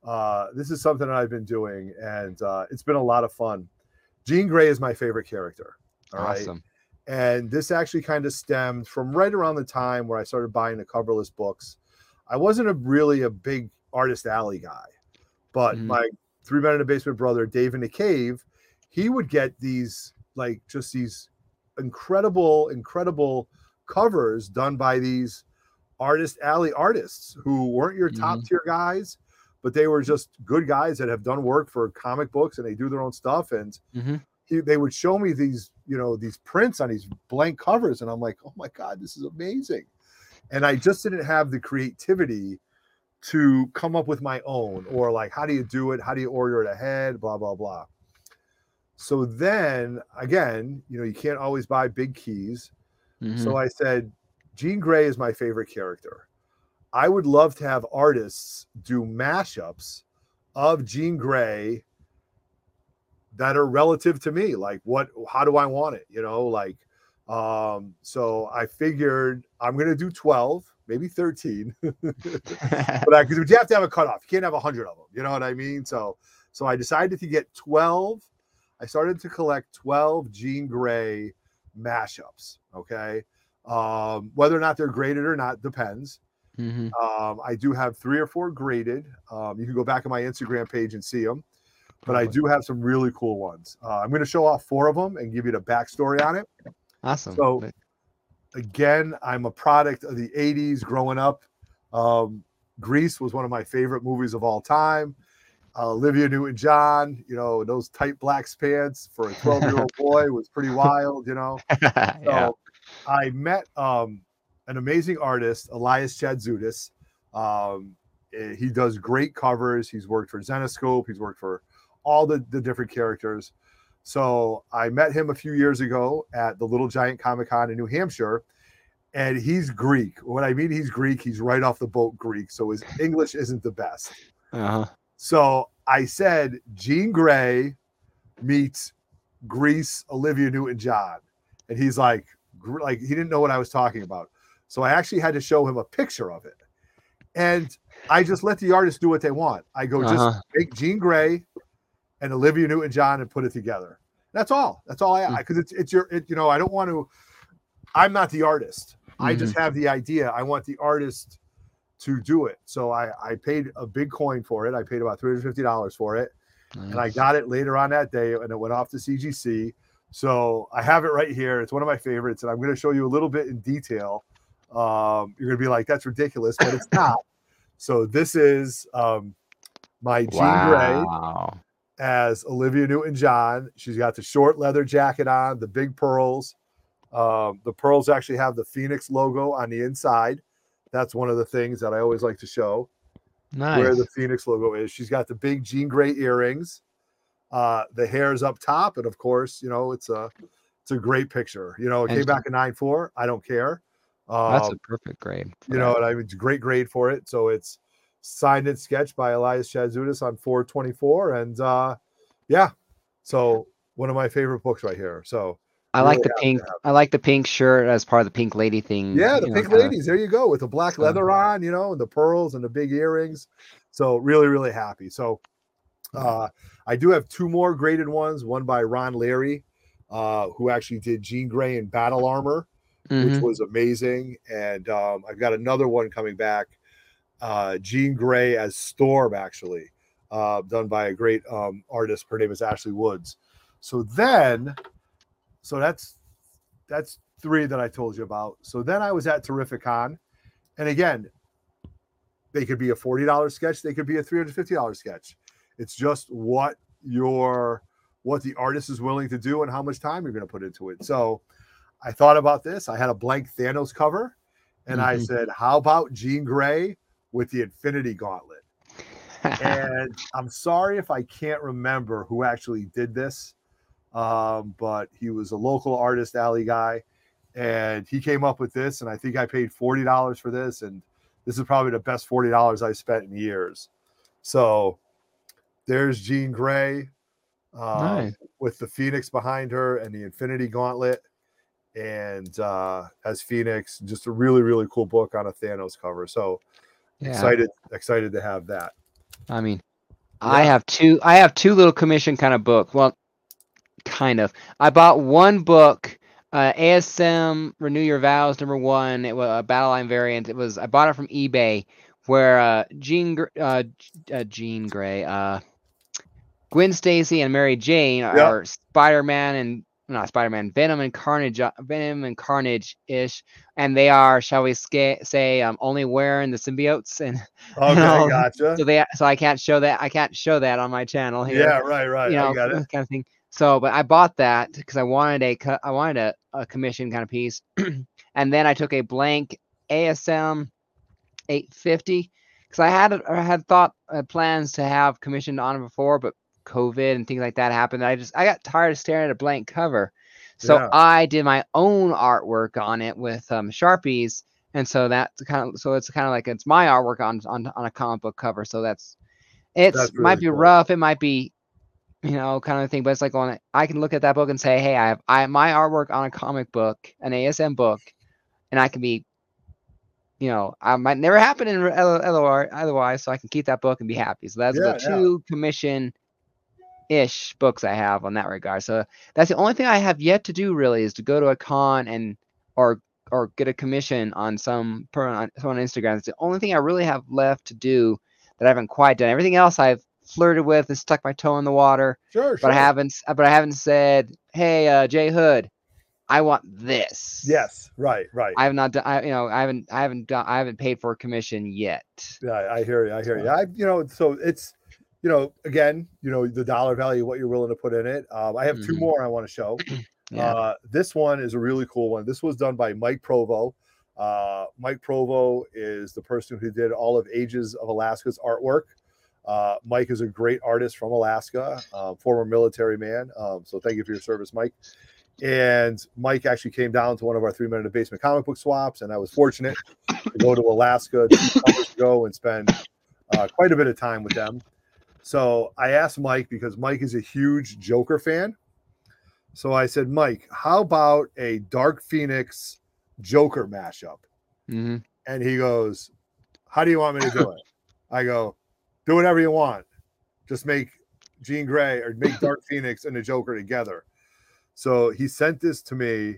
Uh, this is something that I've been doing, and uh, it's been a lot of fun. Jean Grey is my favorite character. all right? Awesome. And this actually kind of stemmed from right around the time where I started buying the coverless books. I wasn't a really a big artist alley guy, but Mhm. my three men in the basement brother, Dave in the cave, he would get these like just these incredible, incredible covers done by these artist alley artists who weren't your top tier guys, but they were just good guys that have done work for comic books and they do their own stuff. And Mhm. he, they would show me these, you know, these prints on these blank covers, and I'm like, oh my god, this is amazing. And I just didn't have the creativity to come up with my own, or like, how do you do it? How do you order it ahead? Blah blah blah. So then again, you know, you can't always buy big keys. Mhm. So I said, Jean Grey is my favorite character. I would love to have artists do mashups of Jean Grey that are relative to me. Like what how do I want it? You know, like um so I figured I'm gonna do 12, maybe 13. but I because you have to have a cutoff. You can't have a hundred of them. You know what I mean? So so I decided to get 12. I started to collect 12 Jean Grey mashups. Okay. Um, whether or not they're graded or not depends. Mhm. Um, I do have three or four graded. Um, you can go back on my Instagram page and see them, but I do have some really cool ones. Uh, I'm going to show off four of them and give you the backstory on it. Awesome. So- Again, I'm a product of the 80s growing up. Um, Grease was one of my favorite movies of all time. Uh, Olivia Newton John, you know, those tight black pants for a 12 year old boy was pretty wild, you know. yeah. So I met um, an amazing artist, Elias Chatzoudis. Um, eh, he does great covers. He's worked for Zenescope. He's worked for all the, the different characters. So I met him a few years ago at the Little Giant Comic Con in New Hampshire. And he's Greek. When I mean he's Greek, he's right off the boat Greek. So his English isn't the best. Uh-huh. So I said Jean Grey meets Greece, Olivia Newton John. And he's like, like he didn't know what I was talking about. So I actually had to show him a picture of it. And I just let the artist do what they want. I go, just Uh-huh. make Jean Grey and Olivia Newton John and put it together. That's all. That's all I Hmm. because it's it's your it, you know, I don't want to I'm not the artist. I just have the idea. I want the artist to do it. So I, I paid a big coin for it. I paid about $350 for it. Nice. And I got it later on that day and it went off to CGC. So I have it right here. It's one of my favorites. And I'm going to show you a little bit in detail. Um, you're going to be like, that's ridiculous, but it's not. so this is um, my Jean wow. Grey as Olivia Newton John. She's got the short leather jacket on, the big pearls. Um, the pearls actually have the Phoenix logo on the inside. That's one of the things that I always like to show. Nice. Where the Phoenix logo is. She's got the big Jean Grey earrings. Uh, the hair is up top, and of course, you know it's a it's a great picture. You know, it and came back in nine four. I don't care. Um, that's a um, perfect grade. You know, and I mean, it's a great grade for it. So it's signed and sketched by Elias Chatzoudis on 424. And uh yeah, so one of my favorite books right here. So I really like the pink. I like the pink shirt as part of the pink lady thing. Yeah, the pink know, ladies. There you go with the black leather on, you know, and the pearls and the big earrings. So really, really happy. So uh I do have two more graded ones. One by Ron Leary, uh, who actually did Jean Grey in Battle Armor, mm-hmm. which was amazing. And um, I've got another one coming back uh, Jean Grey as Storm, actually, uh, done by a great um, artist. Her name is Ashley Woods. So then, so that's that's three that I told you about. So then I was at Terrificon, and again, they could be a forty dollars sketch, they could be a three hundred fifty dollars sketch. It's just what your what the artist is willing to do and how much time you're going to put into it. So I thought about this. I had a blank Thanos cover, and mm-hmm. I said, "How about Jean Grey with the Infinity Gauntlet. and I'm sorry if I can't remember who actually did this, um, but he was a local artist alley guy, and he came up with this. And I think I paid forty dollars for this, and this is probably the best forty dollars I spent in years. So there's Jean Grey um, nice. with the Phoenix behind her and the Infinity Gauntlet, and uh, as Phoenix, just a really really cool book on a Thanos cover. So yeah. excited excited to have that. I mean, yeah. I have two. I have two little commission kind of book. Well, kind of. I bought one book, uh, ASM Renew Your Vows number one. It was a battle line variant. It was I bought it from eBay, where uh, Jean uh, uh, Jean Grey, uh, Gwen Stacy and Mary Jane are Spider Man and not Spider-Man, Venom and Carnage, uh, Venom and Carnage ish, and they are, shall we say, um, only wearing the symbiotes and. Okay, gotcha. So they, so I can't show that. I can't show that on my channel here. Yeah, right, right. You know, kind of thing. So, but I bought that because I wanted a, I wanted a, a commission kind of piece, and then I took a blank ASM 850 because I had I had thought uh, plans to have commissioned on it before, but COVID and things like that happened. I just I got tired of staring at a blank cover. So yeah. I did my own artwork on it with um, Sharpies. And so that's kind of so it's kind of like it's my artwork on on, on a comic book cover. So that's it's really might be cool. rough, it might be you know, kind of thing, but it's like on I can look at that book and say, hey, I have I my artwork on a comic book, an ASM book, and I can be you know, I might never happen in LOR otherwise, so I can keep that book and be happy. So that's yeah, the two yeah. commission ish books I have on that regard. So that's the only thing I have yet to do really is to go to a con and or or get a commission on some per on, on Instagram. It's the only thing I really have left to do that I haven't quite done. Everything else I've flirted with and stuck my toe in the water. Sure, but sure. I haven't. But I haven't said, "Hey, uh, Jay Hood, I want this." Yes, right, right. I have not done. I, you know, I haven't. I haven't done. I haven't paid for a commission yet. Yeah, I hear you. I hear you. I, you know, so it's you know, again, you know, the dollar value, what you're willing to put in it. Um, I have mm-hmm. two more I want to show. yeah. uh, this one is a really cool one. This was done by Mike Provo. Uh, Mike Provo is the person who did all of Ages of Alaska's artwork. Uh, Mike is a great artist from Alaska, uh, former military man. Um, so thank you for your service, Mike. And Mike actually came down to one of our three minute basement comic book swaps, and I was fortunate to go to Alaska two summers ago and spend uh, quite a bit of time with them. So I asked Mike because Mike is a huge Joker fan. So I said, Mike, how about a Dark Phoenix Joker mashup? Mm-hmm. And he goes, How do you want me to do it? I go, Do whatever you want. Just make Jean Grey or make Dark Phoenix and the Joker together. So he sent this to me,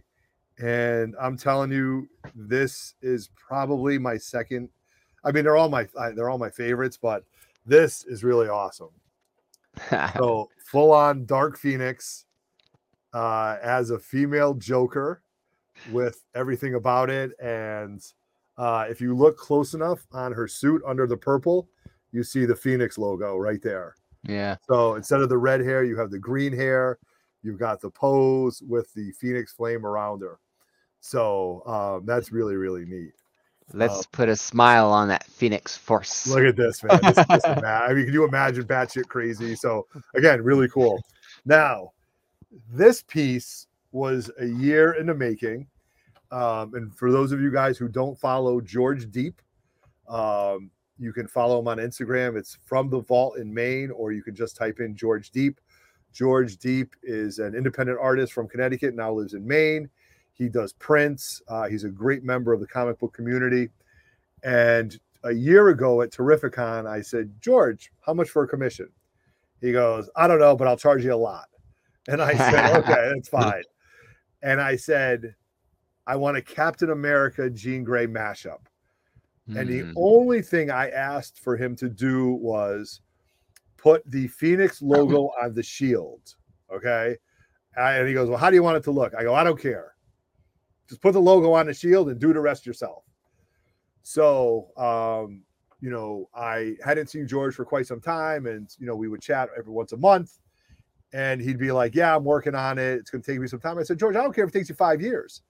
and I'm telling you, this is probably my second. I mean, they're all my they're all my favorites, but this is really awesome. so full on Dark Phoenix uh, as a female Joker with everything about it, and uh, if you look close enough on her suit under the purple, you see the Phoenix logo right there. Yeah. So instead of the red hair, you have the green hair. You've got the pose with the Phoenix flame around her. So um, that's really, really neat. Let's um, put a smile on that Phoenix Force. Look at this, man. This, this I mean, can you imagine batshit crazy? So again, really cool. Now, this piece was a year in the making. Um, and for those of you guys who don't follow George Deep, um, you can follow him on Instagram. It's from the vault in Maine, or you can just type in George Deep. George Deep is an independent artist from Connecticut, now lives in Maine. He does prints. Uh, he's a great member of the comic book community. And a year ago at Terrificon, I said, George, how much for a commission? He goes, I don't know, but I'll charge you a lot. And I said, okay, that's fine. And I said, I want a Captain America Jean Grey mashup. Mm. And the hmm. only thing I asked for him to do was put the Phoenix logo on the shield. Okay. And he goes, Well, how do you want it to look? I go, I don't care. Just put the logo on the shield and do the rest yourself. So, um, you know, I hadn't seen George for quite some time, and you know, we would chat every once a month, and he'd be like, "Yeah, I'm working on it. It's going to take me some time." I said, "George, I don't care if it takes you five years.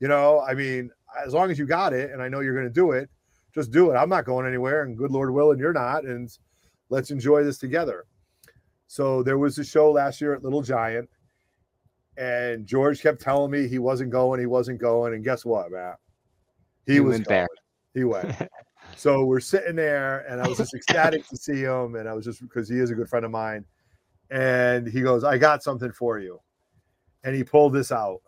You know, I mean, as long as you got it, and I know you're going to do it, just do it. I'm not going anywhere, and good Lord willing, you're not, and let's enjoy this together." So there was a show last year at Little Giant, and George kept telling me he wasn't going, he wasn't going, and guess what, Matt? He, he was. There. He went. so we're sitting there, and I was just ecstatic to see him, and I was just because he is a good friend of mine. And he goes, "I got something for you," and he pulled this out.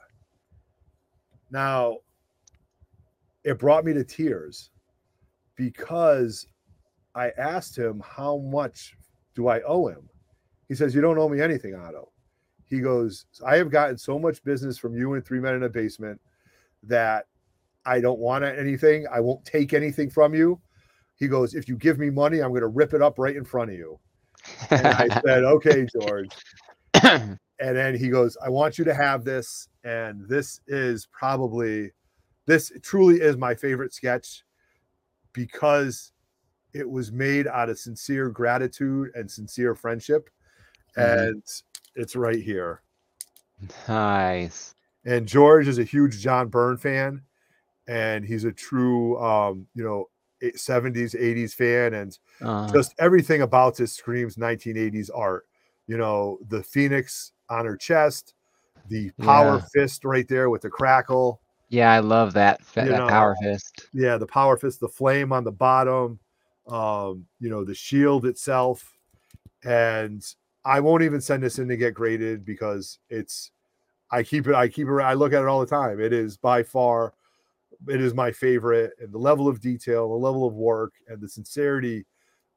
Now, it brought me to tears because I asked him how much do I owe him. He says, "You don't owe me anything, Otto." He goes, I have gotten so much business from you and Three Men in a Basement that I don't want anything. I won't take anything from you. He goes, If you give me money, I'm going to rip it up right in front of you. And I said, Okay, George. and then he goes, I want you to have this. And this is probably, this truly is my favorite sketch because it was made out of sincere gratitude and sincere friendship. Mm-hmm. And it's right here. Nice. And George is a huge John Byrne fan, and he's a true, um, you know, 70s, 80s fan, and uh just everything about this screams 1980s art. You know, the phoenix on her chest, the power yeah. fist right there with the crackle. Yeah, I love that, that know, power fist. Yeah, the power fist, the flame on the bottom, um, you know, the shield itself, and I won't even send this in to get graded because it's I keep it I keep it I look at it all the time. It is by far it is my favorite and the level of detail, the level of work and the sincerity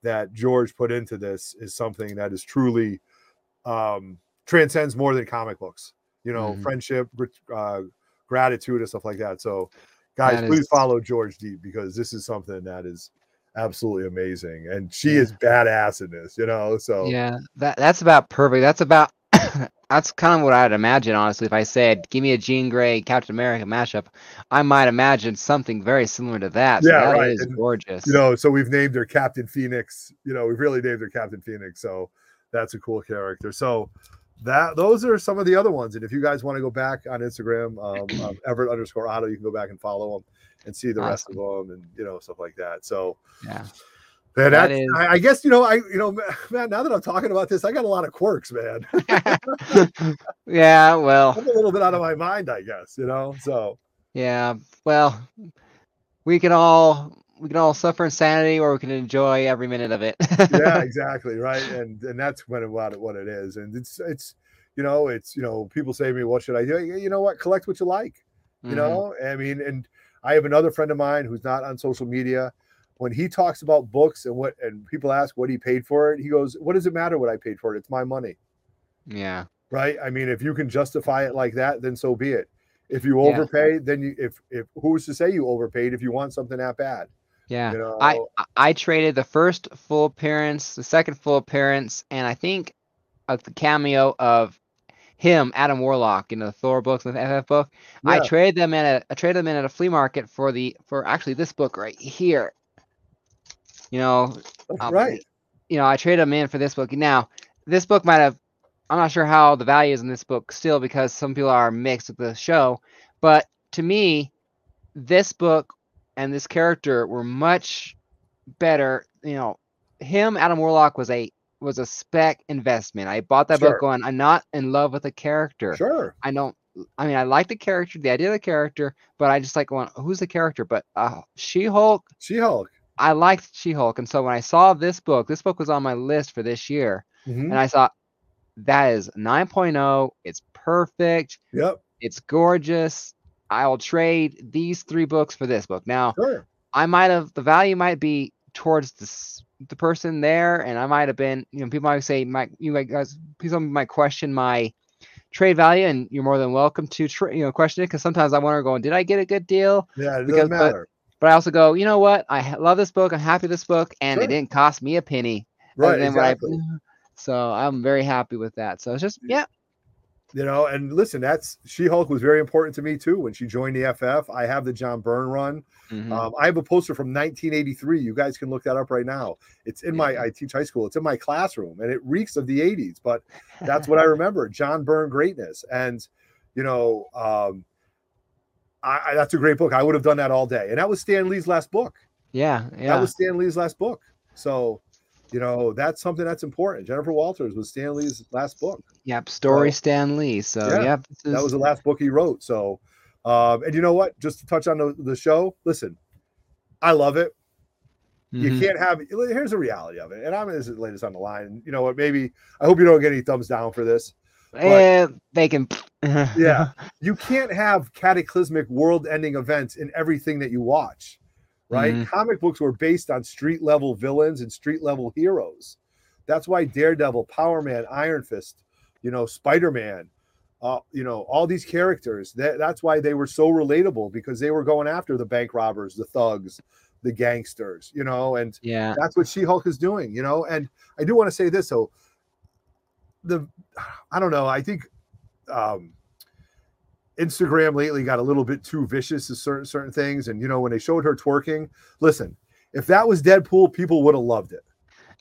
that George put into this is something that is truly um transcends more than comic books. You know, mm-hmm. friendship, uh, gratitude and stuff like that. So guys, that please is... follow George Deep because this is something that is absolutely amazing and she yeah. is badass in this you know so yeah that that's about perfect that's about that's kind of what i'd imagine honestly if i said give me a jean grey captain america mashup i might imagine something very similar to that so yeah that right. is and, gorgeous you know so we've named her captain phoenix you know we've really named her captain phoenix so that's a cool character so that those are some of the other ones and if you guys want to go back on instagram um, um, everett underscore otto you can go back and follow them and see the awesome. rest of them and you know stuff like that. So yeah. Man, that is... I, I, guess you know, I you know, man. Now that I'm talking about this, I got a lot of quirks, man. yeah, well, I'm a little bit out of my mind, I guess. You know, so yeah. Well, we can all we can all suffer insanity, or we can enjoy every minute of it. yeah, exactly, right. And and that's when about what it is. And it's it's you know, it's you know, people say to me, "What should I do?" You know what? Collect what you like. You mm-hmm. know, I mean, and I have another friend of mine who's not on social media. When he talks about books and what, and people ask what he paid for it, he goes, "What does it matter what I paid for it? It's my money." Yeah. Right. I mean, if you can justify it like that, then so be it. If you Yeah. overpay, then you if if who's to say you overpaid if you want something that bad? Yeah. You know, I I- traded the first full appearance, the second full appearance, and I think a the cameo of him, Adam Warlock, in the Thor books, and the FF book. I Yeah. traded them in a I traded them in at a flea market for the for actually this book right here. You know, um, right. you know, I traded them in for this book. Now, this book might have, I'm not sure how the value is in this book still because some people are mixed with the show, but to me, this book and this character were much better. You know, him, Adam Warlock, was a was a spec investment. I bought that Sure. book going, I'm not in love with the character. Sure. I don't. I mean, I like the character, the idea of the character, but I just like going, who's the character? But uh, She-Hulk, She Hulk. I liked She-Hulk, and so when I saw this book, this book was on my list for this year, Mhm. and I thought that is 9.0. It's perfect. Yep. It's gorgeous. I will trade these three books for this book. Now, Sure. I might have the value might be towards this the person there, and I might have been, you know, people might say, might you might guys, people might question my trade value, and you're more than welcome to, tra- you know, question it because sometimes I wonder, going, did I get a good deal? Yeah. It Because- doesn't but- matter. But I also go, you know what? I love this book. I'm happy with this book, and Sure. it didn't cost me a penny. Right. what I- Exactly. so I'm very happy with that. So it's just, yeah, you know and listen that's she-hulk was very important to me too when she joined the ff i have the john byrne run. Mhm. um, i have a poster from 1983 you guys can look that up right now. It's in my, I teach high school. It's in my classroom and it reeks of the 80s but that's what i remember john byrne greatness. And you know um, I, I, that's a great book. I would have done that all day. And that was stan lee's last book. Yeah, yeah. that was stan lee's last book. So you know that's something that's important jennifer walters was stan lee's last book Yep, story So- Stan Lee. So Yeah, yep, this that is- was the last book he wrote. So, um, and you know what? Just to touch on the, the show, listen, I love it. You mhm. can't have. Here's the reality of it, and I'm going to lay this on the line. You know what? Maybe I hope you don't get any thumbs down for this. Eh, they can. Yeah. You can't have cataclysmic, world-ending events in everything that you watch, right? Mhm. Comic books were based on street-level villains and street-level heroes. That's why Daredevil, Power Man, Iron Fist, you know, Spider-Man, uh, you know, all these characters. That, that's why they were so relatable because they were going after the bank robbers, the thugs, the gangsters, you know, and yeah. that's what She-Hulk is doing, you know. And I do want to say this though. The I don't know, I think um Instagram lately got a little bit too vicious to certain certain things. And you know, when they showed her twerking, listen, if that was Deadpool, people would have loved it.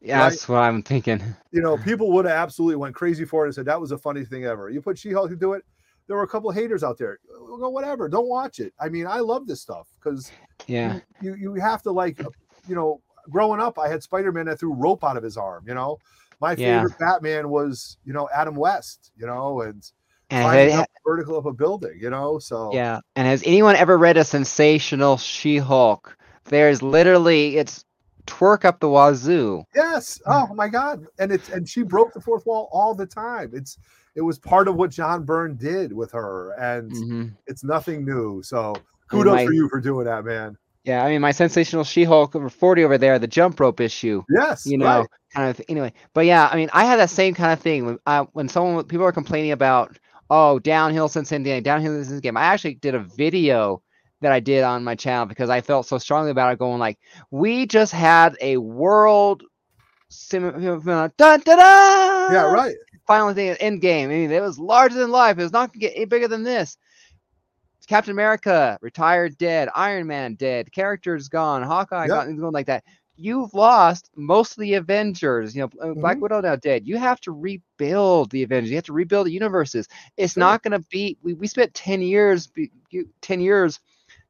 Yeah, right? that's what I'm thinking. You know, people would have absolutely went crazy for it and said that was the funniest thing ever. You put She-Hulk to do it. There were a couple of haters out there. Go whatever, don't watch it. I mean, I love this stuff because Yeah. you you have to like you know growing up i had spider-man that threw rope out of his arm you know my Yeah. favorite batman was you know adam west you know and And up vertical of a building you know so yeah. And has anyone ever read a sensational She-Hulk? There's literally it's twerk up the wazoo. yes oh my god and it's and she broke the fourth wall all the time it's it was part of what john byrne did with her and Mhm. it's nothing new so mean, kudos my- for you for doing that man Yeah, I mean my sensational She-Hulk over 40 over there, the jump rope issue. yes you know, right. kind of anyway. But yeah, I mean, I had that same kind of thing when I when someone people are complaining about oh downhill since Indiana, downhill since game. I actually did a video that I did on my channel because I felt so strongly about it, going like, we just had a world sim da da da yeah right final thing end game. I mean, it was larger than life. It was not gonna get any bigger than this. Captain America retired, dead. Iron Man dead. Characters gone. Hawkeye Yep. gone. Going like that. You've lost most of the Avengers. You know, uh, Black Mhm. Widow now dead. You have to rebuild the Avengers. You have to rebuild the universes. It's Sure. not going to be. We, we spent ten years, ten years,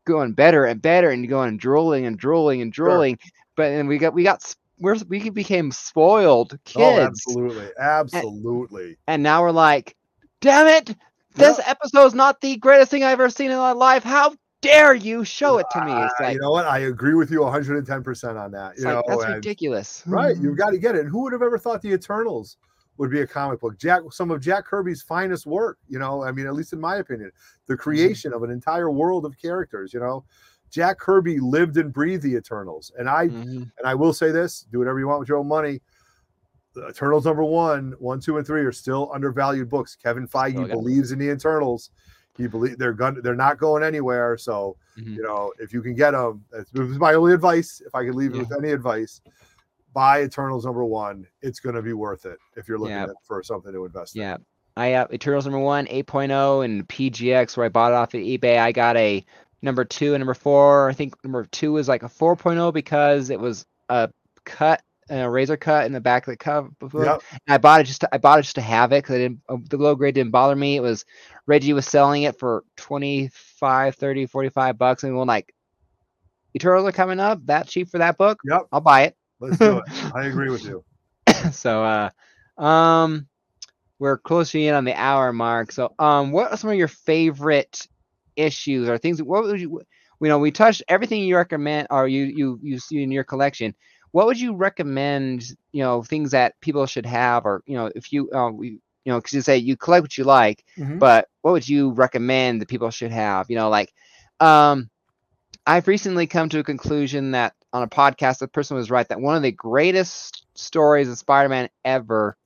going better and better, and going and drooling and drooling and Sure. drooling. But then we got we got we're, we became spoiled kids. oh absolutely absolutely and now we're like, damn it, this episode's not the greatest thing I've ever seen in my life. How dare you show it to me? It's like, you know what i agree with you 110% on that you like, know that's and- ridiculous. Right, you've got to get it. And who would have ever thought the Eternals would be a comic book? Jack, some of Jack Kirby's finest work. You know, I mean, at least in my opinion, the creation of an entire world of characters. You know, Jack Kirby lived and breathed the Eternals, and I Mhm. and I will say this: do whatever you want with your own money. The Eternals number one, one, two, and three are still undervalued books. Kevin Feige Still got- believes in the Eternals. He believe they're going they're not going anywhere. So Mhm. you know if you can get them, that's my only advice. If I could leave it with any advice, buy Eternals number one. It's going to be worth it if you're looking Yeah. for something to invest in. Yeah. I have Eternals number one, 8.0, and PGX where I bought it off of eBay. I got a number two and number four. I think number two was like a 4.0 because it was a cut, a razor cut in the back of the cover. Yep. And I bought it just to, I bought it just to have it because didn't uh, the low grade didn't bother me. It was Reggie was selling it for 25, 30, 45 bucks, and we're like, Eternals are coming up. That cheap for that book? Yep. I'll buy it. Let's do it. I agree with you. so uh um we're closing in on the hour mark so um what are some of your favorite issues or things what would you you know we touched everything you recommend or you you you see in your collection what would you recommend you know things that people should have or you know if you uh, we you know because you say you collect what you like Mhm. but what would you recommend that people should have you know like um i've recently come to a conclusion that on a podcast the person was right that one of the greatest stories of spider-man ever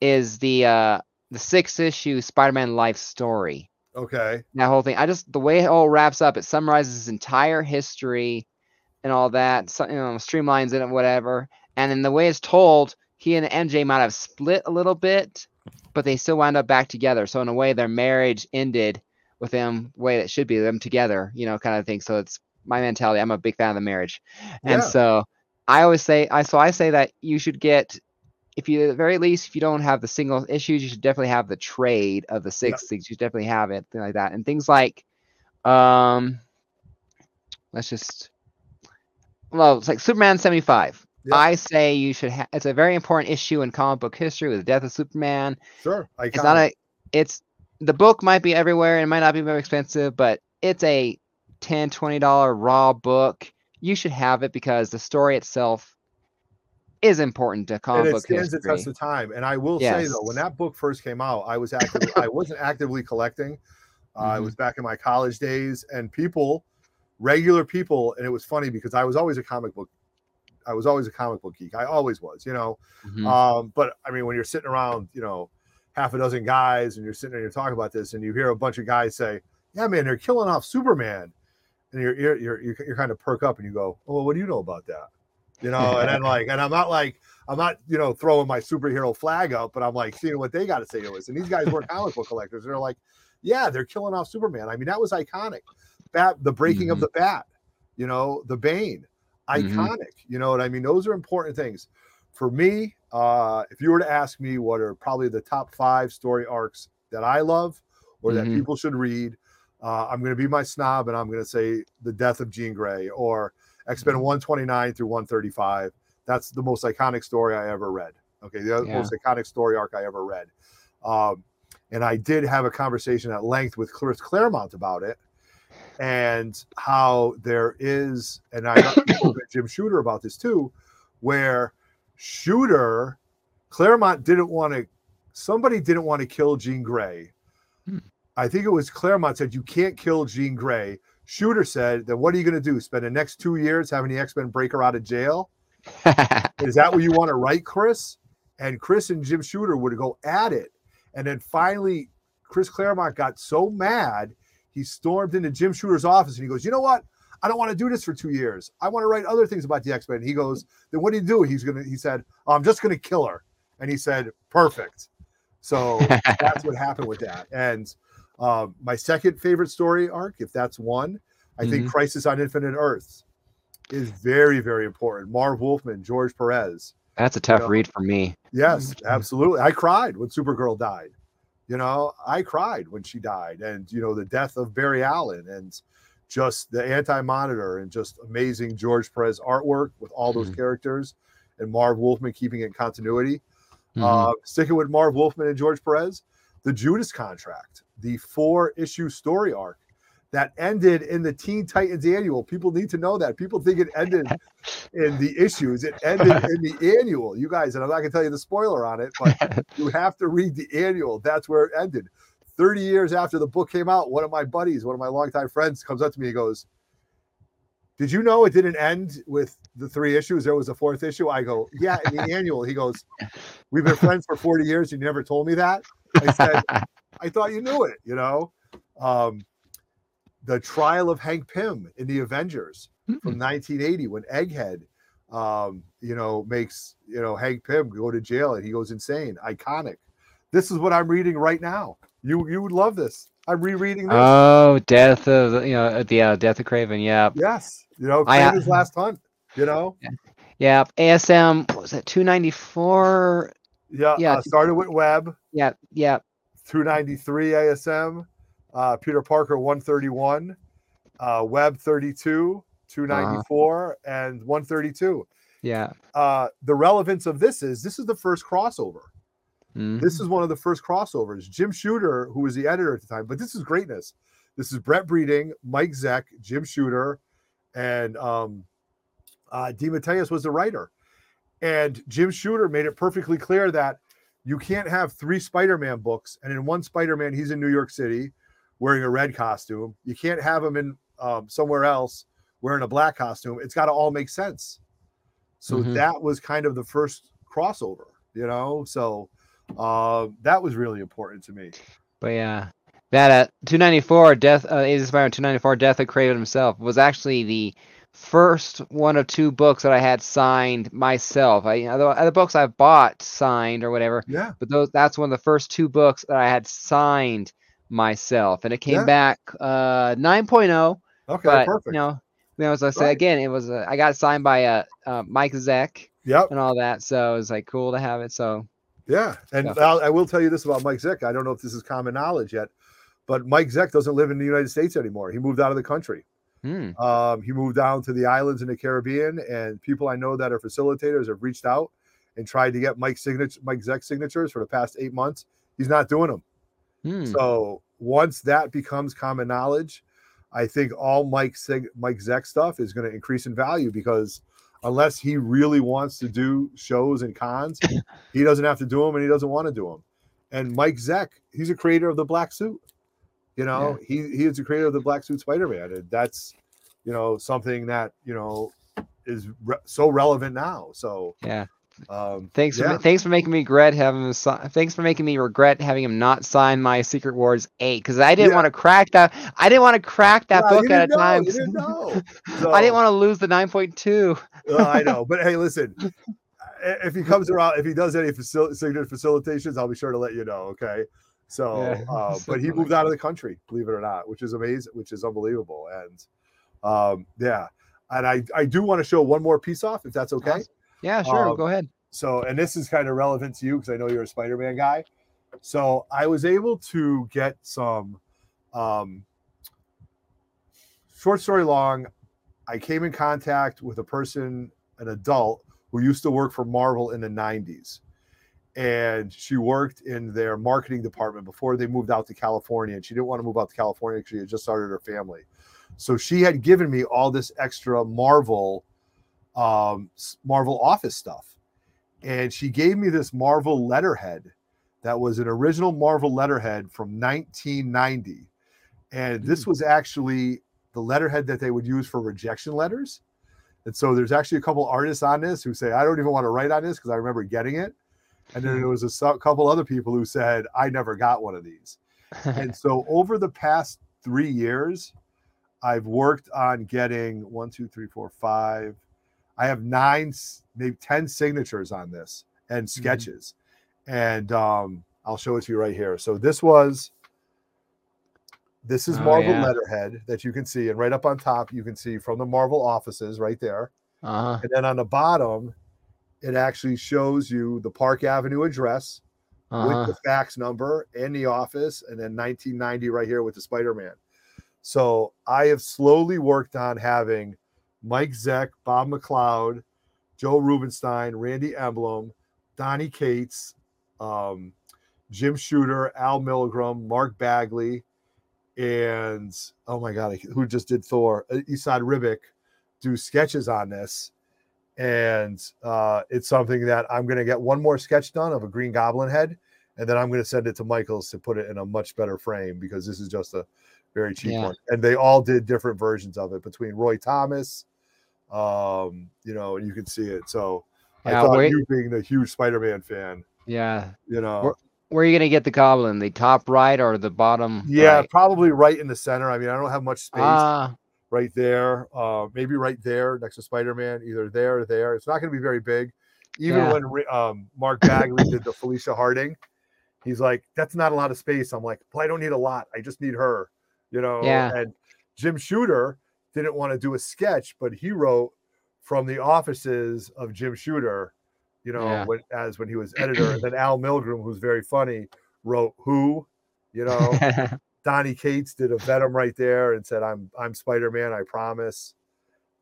is the uh the six issue spider-man life story Okay. that whole thing i just the way it all wraps up it summarizes his entire history and all that so, you know streamlines it and whatever. And then the way it's told he and mj might have split a little bit but they still wound up back together. So in a way their marriage ended with them the way that should be them together you know kind of thing. So it's my mentality i'm a big fan of the marriage. And Yeah. so i always say i so i say that you should get if you at the very least if you don't have the single issues you should definitely have the trade of the six things. You should definitely have it thing like that. And things like um let's just well it's like superman 75 Yep. i say you should have it's a very important issue in comic book history with the death of superman Sure. it's not a it's the book might be everywhere and it might not be very expensive but it's a 10 20 dollar raw book you should have it because the story itself is important to comic and it stands the test of time. And I will say though, when that book first came out, I was actively, I wasn't actively collecting. Uh, I Mhm. was back in my college days, and people, regular people, and it was funny because I was always a comic book. I was always a comic book geek. I always was, you know. Mhm. Um, but I mean, when you're sitting around, you know, half a dozen guys, and you're sitting there, and you're talking about this, and you hear a bunch of guys say, "Yeah, man, they're killing off Superman," and you're you're you're, you're, you're kind of perk up, and you go, "Oh, well, what do you know about that?" You know, and then like, and I'm not like, I'm not, you know, throwing my superhero flag up, but I'm like seeing what they got to say to us. And these guys were comic book collectors. They're like, yeah, they're killing off Superman. I mean, that was iconic. Bat, the breaking of Mhm. the bat, you know, the Bane, Mhm. iconic. You know what I mean? Those are important things. For me, uh, if you were to ask me what are probably the top five story arcs that I love or that Mhm. people should read, uh, I'm going to be my snob and I'm going to say the death of Jean Grey or X Men 129 through 135. That's the most iconic story I ever read. Okay, the Yeah. most iconic story arc I ever read. Um, and I did have a conversation at length with Chris Claremont about it and how there is, and I spoke to Jim Shooter about this too, where Shooter, Claremont didn't want to, somebody didn't want to kill Jean Grey. Hmm. I think it was Claremont said, You can't kill Jean Grey. Shooter said, Then what are you going to do? Spend the next two years having the X Men break her out of jail? Is that what you want to write, Chris? And Chris and Jim Shooter would go at it. And then finally, Chris Claremont got so mad, he stormed into Jim Shooter's office and he goes, You know what? I don't want to do this for two years. I want to write other things about the X Men. He goes, Then what do you do? He's going to, he said, "Oh, I'm just going to kill her. And he said, Perfect. So that's what happened with that. And um, my second favorite story arc, if that's one, I think Mhm. Crisis on Infinite Earths is very, very important. Marv Wolfman, George Perez. That's a tough know, read for me. Yes, absolutely. I cried when Supergirl died. You know, I cried when she died, and you know the death of Barry Allen, and just the Anti-Monitor, and just amazing George Perez artwork with all those Mhm. characters, and Marv Wolfman keeping it in continuity. Mhm. Uh, sticking with Marv Wolfman and George Perez, the Judas contract, the four issue story arc that ended in the Teen Titans annual. People need to know that. People think it ended in the issues. It ended in the annual. You guys, and I'm not going to tell you the spoiler on it, but you have to read the annual. That's where it ended. 30 years after the book came out, one of my buddies, one of my longtime friends, comes up to me and goes, Did you know it didn't end with the three issues? There was a fourth issue. I go, Yeah, in the annual. He goes, We've been friends for 40 years. You never told me that. I said, I thought you knew it, you know? Um, the trial of Hank Pym in the Avengers Hmm. from 1980 when Egghead, um, you know, makes you know Hank Pym go to jail and he goes insane. Iconic. This is what I'm reading right now. You you would love this. I'm rereading this. Oh, death of you know uh, the uh, death of Kraven. Yeah, yes, you know, I, uh, Last Hunt. You know, yeah. ASM what was ninety four? yeah. Yeah. Uh, started with Web, Yeah, yeah. 293 ASM, uh, Peter Parker 131, uh, Web 32, 294, and 132. Yeah. Uh, the relevance of this is this is the first crossover. Mhm. This is one of the first crossovers. Jim Shooter, who was the editor at the time, but this is greatness. This is Brett Breeding, Mike Zeck, Jim Shooter, and um, uh, DeMatteis was the writer. And Jim Shooter made it perfectly clear that you can't have three Spider-Man books, and in one Spider-Man, he's in New York City wearing a red costume. You can't have him in um, somewhere else wearing a black costume. It's got to all make sense. So Mhm. that was kind of the first crossover, you know. So uh, that was really important to me. But yeah, that uh, 294 death uh, Ages of Spider-Man 294 Death of Kraven himself was actually the first one of two books that I had signed myself. I other, other books I've bought signed or whatever, Yeah, but those that's one of the first two books that I had signed myself, and it came Yeah. back uh 9.0. okay, but perfect. you know, you know, as I said Right. again, it was uh, I got signed by uh, uh Mike Zeck Yep, and all that, so it was like cool to have it. So yeah. And. I'll, I will tell you this about Mike Zeck. I don't know if this is common knowledge yet, but Mike Zeck doesn't live in the United States anymore. He moved out of the country. hmm, Um, he moved down to the islands in the Caribbean, and people I know that are facilitators have reached out and tried to get Mike signature, Mike Zeck signatures for the past eight months. He's not doing them. Hmm. So once that becomes common knowledge, I think all Mike Sig- Mike Zeck stuff is going to increase in value because unless he really wants to do shows and cons, he doesn't have to do them and he doesn't want to do them. And Mike Zeck, he's a creator of the black suit. You know, he he is the creator of the black suit Spider-Man, and that's you know something that you know is re- so relevant now. So yeah. Um, Thanks yeah. for thanks for making me regret having him. Thanks for making me regret having him not sign my Secret Wars eight because I didn't Yeah. want to crack that. I didn't want to crack that book at a know, time. Didn't. I didn't want to lose the nine point two. I know, but hey, listen. If he comes around, if he does any facil- signature facilitations, I'll be sure to let you know. Okay. So, Yeah, uh, but he moved out of the country, believe it or not, which is amazing, which is unbelievable. And um, yeah, and I I do want to show one more piece off, if that's okay. Awesome. Yeah, sure. Um, go ahead. So, and this is kind of relevant to you because I know you're a Spider-Man guy. So, I was able to get some um, short story long. I came in contact with a person, an adult who used to work for Marvel in the 90s. And she worked in their marketing department before they moved out to California. And she didn't want to move out to California because she had just started her family. So she had given me all this extra Marvel, um, Marvel office stuff and she gave me this Marvel letterhead that was an original Marvel letterhead from 1990. And this was actually the letterhead that they would use for rejection letters. And so there's actually a couple artists on this who say, I don't even want to write on this because I remember getting it. And then there was a couple other people who said, I never got one of these. And so over the past three years, I've worked on getting one, two, three, four, five. I have nine, maybe 10 signatures on this and sketches. And um, I'll show it to you right here. So this was, this is Oh, Marvel yeah. letterhead that you can see. And right up on top, you can see from the Marvel offices right there. Uh huh. And then on the bottom, it actually shows you the Park Avenue address Uh with the fax number and the office, and then 1990 right here with the Spider Man. So I have slowly worked on having Mike Zeck, Bob McLeod, Joe Rubinstein, Randy Emberlin, Donny Cates, um, Jim Shooter, Al Milgrom, Mark Bagley, and oh my God, who just did Thor? Uh, Esad Ribic do sketches on this. And uh, it's something that I'm going to get one more sketch done of a Green Goblin head, and then I'm going to send it to Michaels to put it in a much better frame because this is just a very cheap Yeah. one. And they all did different versions of it between Roy Thomas, um, you know, and you can see it. So I Yeah, thought wait- you being the huge Spider-Man fan, Yeah. you know, We're- Where are you gonna get the goblin? The top right or the bottom? Yeah, right? probably right in the center. I mean, I don't have much space Ah, right there. Uh, maybe right there next to Spider Man, either there or there. It's not going to be very big. Even Yeah. when um, Mark Bagley did the Felicia Harding, he's like, "That's not a lot of space." I'm like, "Well, I don't need a lot. I just need her," you know. Yeah. And Jim Shooter didn't want to do a sketch, but he wrote from the offices of Jim Shooter, you know, Yeah. when, as when he was editor. and then Al Milgrom, who's very funny, wrote Who, you know. Donny Cates did a Venom right there and said, "I'm I'm Spider Man. I promise."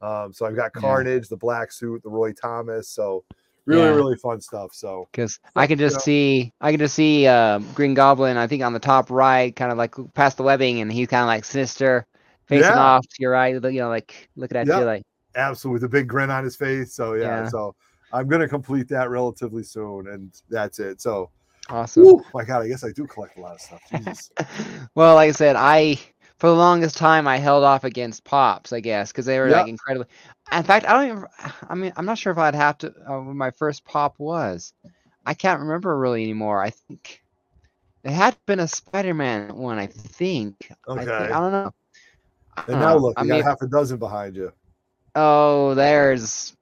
Um, so I've got Yeah. Carnage, the black suit, the Roy Thomas. So really, Yeah. really fun stuff. So Because I can you just know. see, I can just see uh, Green Goblin. I think on the top right, kind of like past the webbing, and he's kind of like sinister, facing Yeah. off to your right. You know, like looking at Yep. you, like absolutely, with a big grin on his face. So yeah, Yeah. so I'm gonna complete that relatively soon, and that's it. So, awesome. whew, my God, I guess I do collect a lot of stuff. Well, like I said, I for the longest time I held off against pops, I guess, because they were Yeah. like incredibly. In fact, I don't even. I mean, I'm not sure if I'd have to. Uh, when my first pop was, I can't remember really anymore. I think it had been a Spider-Man one. I think. I, think, Okay. I don't know. I And now know. look, I you mean, got half a dozen behind you. oh, there's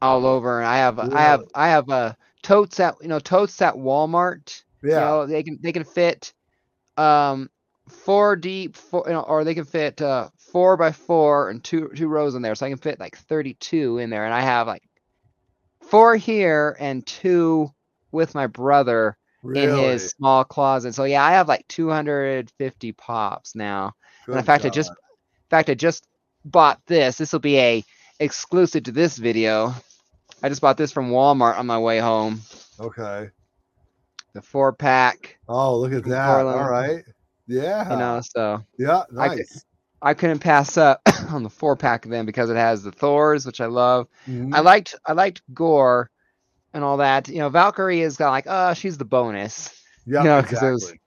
all over. I have. I have. I have uh, totes at you know totes at Walmart. Yeah, You know, they can they can fit um four deep, four, you know, or they can fit uh four by four and two two rows in there. So I can fit like 32 in there, and I have like four here and two with my brother really. in his small closet. So yeah, I have like 250 pops now. And in Good fact, I just in fact I just bought this. This will be a exclusive to this video. I just bought this from Walmart on my way home. okay. The four pack, Oh, look at that. All right. Yeah. you know. So Yeah. I Nice. I couldn't pass up on the four pack of them because it has the Thors, which I love. Mhm. I liked I liked Gorr and all that. You know, Valkyrie is kind of like, oh, she's the bonus. Yeah. know, 'cause it was- exactly.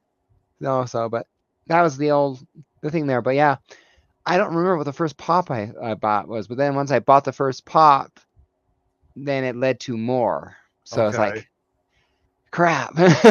No, so but that was the old the thing there. But yeah, I don't remember what the first pop I, I bought was. But then once I bought the first pop, then it led to more. So it's like, crap. yeah,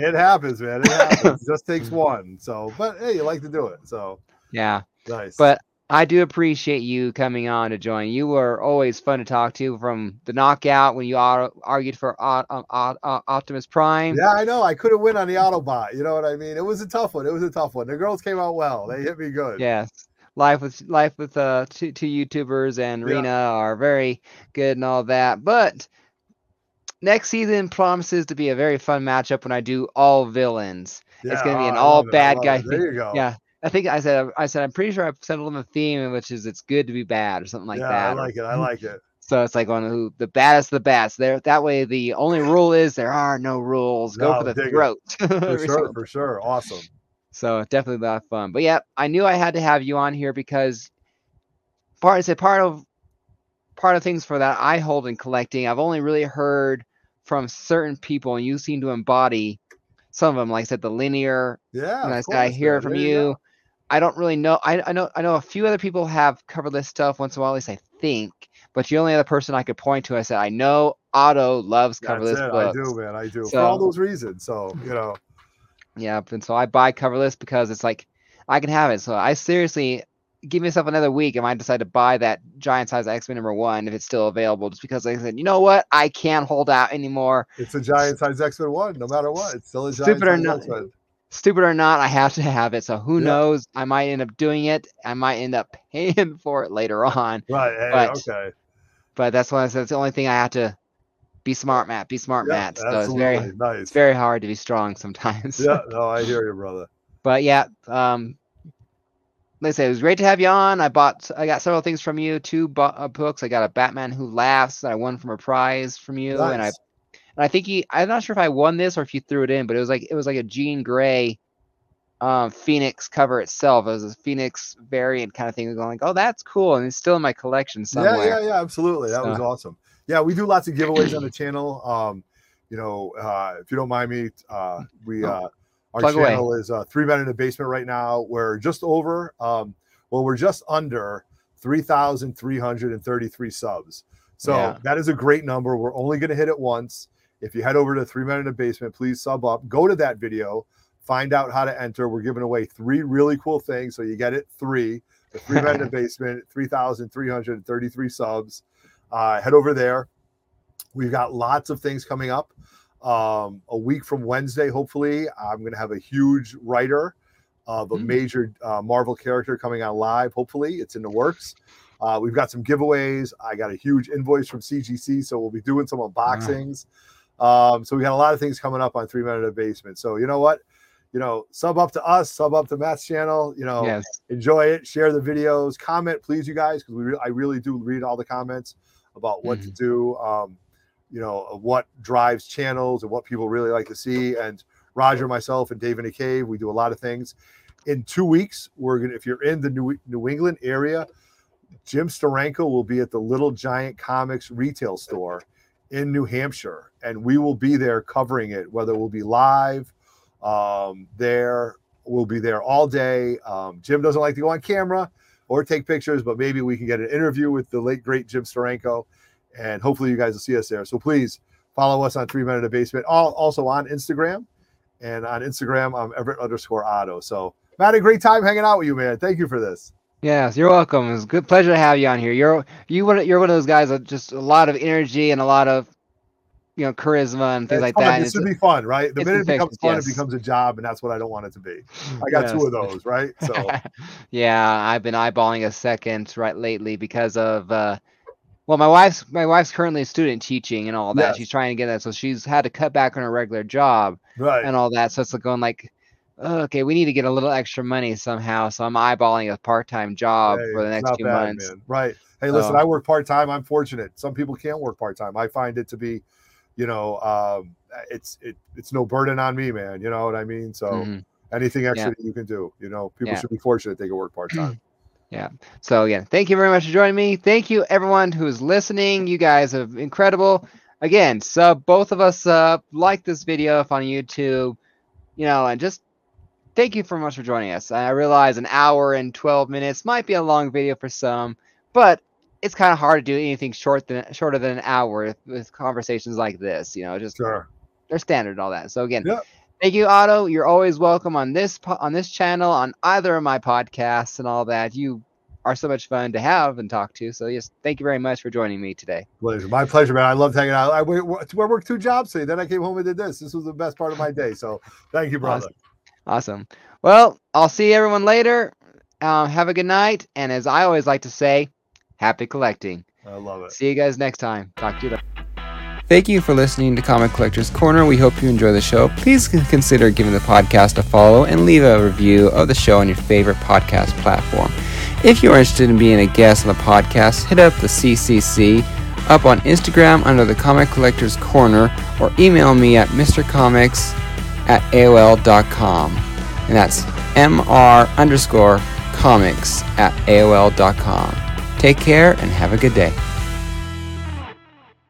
it happens, man. It happens. It just takes one. So, but hey, you like to do it. So yeah. nice. But I do appreciate you coming on to join. You were always fun to talk to from the knockout when you argued for um, Ot- Optimus Prime. yeah, I know. I couldn't win on the Autobot. You know what I mean? It was a tough one. It was a tough one. The girls came out well. They hit me good. Yes. Life with life with uh two, two YouTubers and Yeah. Rena are very good and all that. But next season promises to be a very fun matchup when I do all villains. Yeah, gonna be an all love it. I bad guy thing. There you go. Yeah. I think I said I said I'm pretty sure I've settled on the theme, which is it's good to be bad or something like yeah, that. I like it. I like it. So it's like on who the baddest of the best. There that way the only rule is there are no rules. Go for the throat. For sure. For sure. Awesome. So definitely a lot of fun. But yeah, I knew I had to have you on here because part it's a part of part of things for that I hold in collecting. I've only really heard from certain people, and you seem to embody some of them. Like I said, the linear. Yeah. and I I hear it from There you. I don't really know. I, I know I know a few other people have covered this stuff once in a while. At least I think. But you're the only other person I could point to. I said I know Otto loves That's coverless it. I do, man. I do. For all those reasons. So, you know, Yeah, and so I buy coverless because it's like I can have it. So I seriously give myself another week and I decide to buy that giant size X Men number one if it's still available. Just because like I said, you know what, I can't hold out anymore. it's a giant size X Men one, no matter what. It's still a giant Stupid or size not-. Stupid or not, I have to have it. So who Yeah. knows? I might end up doing it. I might end up paying for it later on. Right. Hey, But- okay. But that's why I said it's the only thing I have to be smart, Matt. Be smart, Yeah, Matt. So it's very, nice. it's very hard to be strong sometimes. yeah, no, I hear you, brother. But yeah, um, like I say, it was great to have you on. I bought, I got several things from you, two bu- uh, books. I got a Batman Who Laughs that I won from a prize from you, and I, Nice. And I think you, I'm not sure if I won this or if you threw it in, but it was like it was like a Jean Grey, um, Phoenix cover itself. It was a Phoenix variant kind of thing. Going like, oh, that's cool, and it's still in my collection somewhere. Yeah, yeah, yeah, absolutely. That was awesome. Yeah, we do lots of giveaways on the channel. Um, you know, uh, if you don't mind me, uh, we Oh, uh, our plug away. channel is uh, three men in the basement right now. We're just over, um, well, we're just under three thousand three hundred and thirty-three subs. So Yeah. that is a great number. We're only going to hit it once, If you head over to Three Men in the Basement, please sub up. Go to that video, find out how to enter. We're giving away three really cool things, so you get it three. The Three Men in the Basement, three thousand three hundred thirty-three subs. Uh, head over there. We've got lots of things coming up. Um, a week from Wednesday, hopefully, I'm going to have a huge writer of a Mm. major uh, Marvel character coming on live. Hopefully, it's in the works. Uh, we've got some giveaways. I got a huge invoice from CGC, so we'll be doing some unboxings. Um, so we got a lot of things coming up on Three Men in the Basement. So you know what? You know, sub up to us, sub up to Matt's channel. You know, Yes. enjoy it, share the videos, comment, please, you guys, because we re- I really do read all the comments about what to do. Um, you know, what drives channels and what people really like to see. And Roger, myself, and Dave in the Cave, we do a lot of things. In two weeks, we're gonna if you're in the New New England area, Jim Steranko will be at the Little Giant Comics retail store in New Hampshire, and we will be there covering it. Whether we'll be live um, there, we'll be there all day. Um, Jim doesn't like to go on camera or take pictures, but maybe we can get an interview with the late great Jim Steranko, and hopefully you guys will see us there. So please follow us on Three Men in the Basement, all, also on Instagram, and on Instagram I'm Everett underscore Otto. So Matt, a great time hanging out with you, man. Thank you for this. Yes, you're welcome. It's a good pleasure to have you on here. You're you one you're one of those guys with just a lot of energy and a lot of you know charisma and things It's like fun. that. This would be fun, right? The minute it becomes fun, yes. it becomes a job, and that's what I don't want it to be. I got two of those, right? So yeah, I've been eyeballing a second right lately because of uh well my wife's my wife's currently a student teaching and all that. Yes. She's trying to get that so she's had to cut back on her regular job right. and all that. So it's like going like "Oh, okay, we need to get a little extra money somehow. So I'm eyeballing a part-time job Hey, for the next two bad, months. man. Right. Hey, listen, So- I work part time. I'm fortunate. Some people can't work part time. I find it to be, you know, um, it's it it's no burden on me, man. You know what I mean? So Mhm. anything extra Yeah. that you can do, you know, people Yeah. should be fortunate they can work part time. Yeah. So again, thank you very much for joining me. Thank you everyone who's listening. You guys are incredible. Again, sub both of us up, like this video if on YouTube, you know, and just thank you very much for joining us. I realize an hour and 12 minutes might be a long video for some, but it's kind of hard to do anything short than shorter than an hour with, conversations like this. You know, just Sure. they're standard and all that. So again, Yeah. thank you, Otto. You're always welcome on this on this channel, on either of my podcasts and all that. You are so much fun to have and talk to. So yes, thank you very much for joining me today. Pleasure. My pleasure, man. I loved hanging out. I, I worked two jobs today. Then I came home and did this. This was the best part of my day. So thank you, brother. Awesome. Well, I'll see everyone later. Um, have a good night, and as I always like to say, happy collecting. I love it. See you guys next time. Talk to you later. Thank you for listening to Comic Collectors Corner. We hope you enjoy the show. Please consider giving the podcast a follow and leave a review of the show on your favorite podcast platform. If you are interested in being a guest on the podcast, hit up the CCC up on Instagram under the Comic Collectors Corner or email me at mrcomics at AOL.com. And that's MR underscore comics at AOL.com. Take care and have a good day.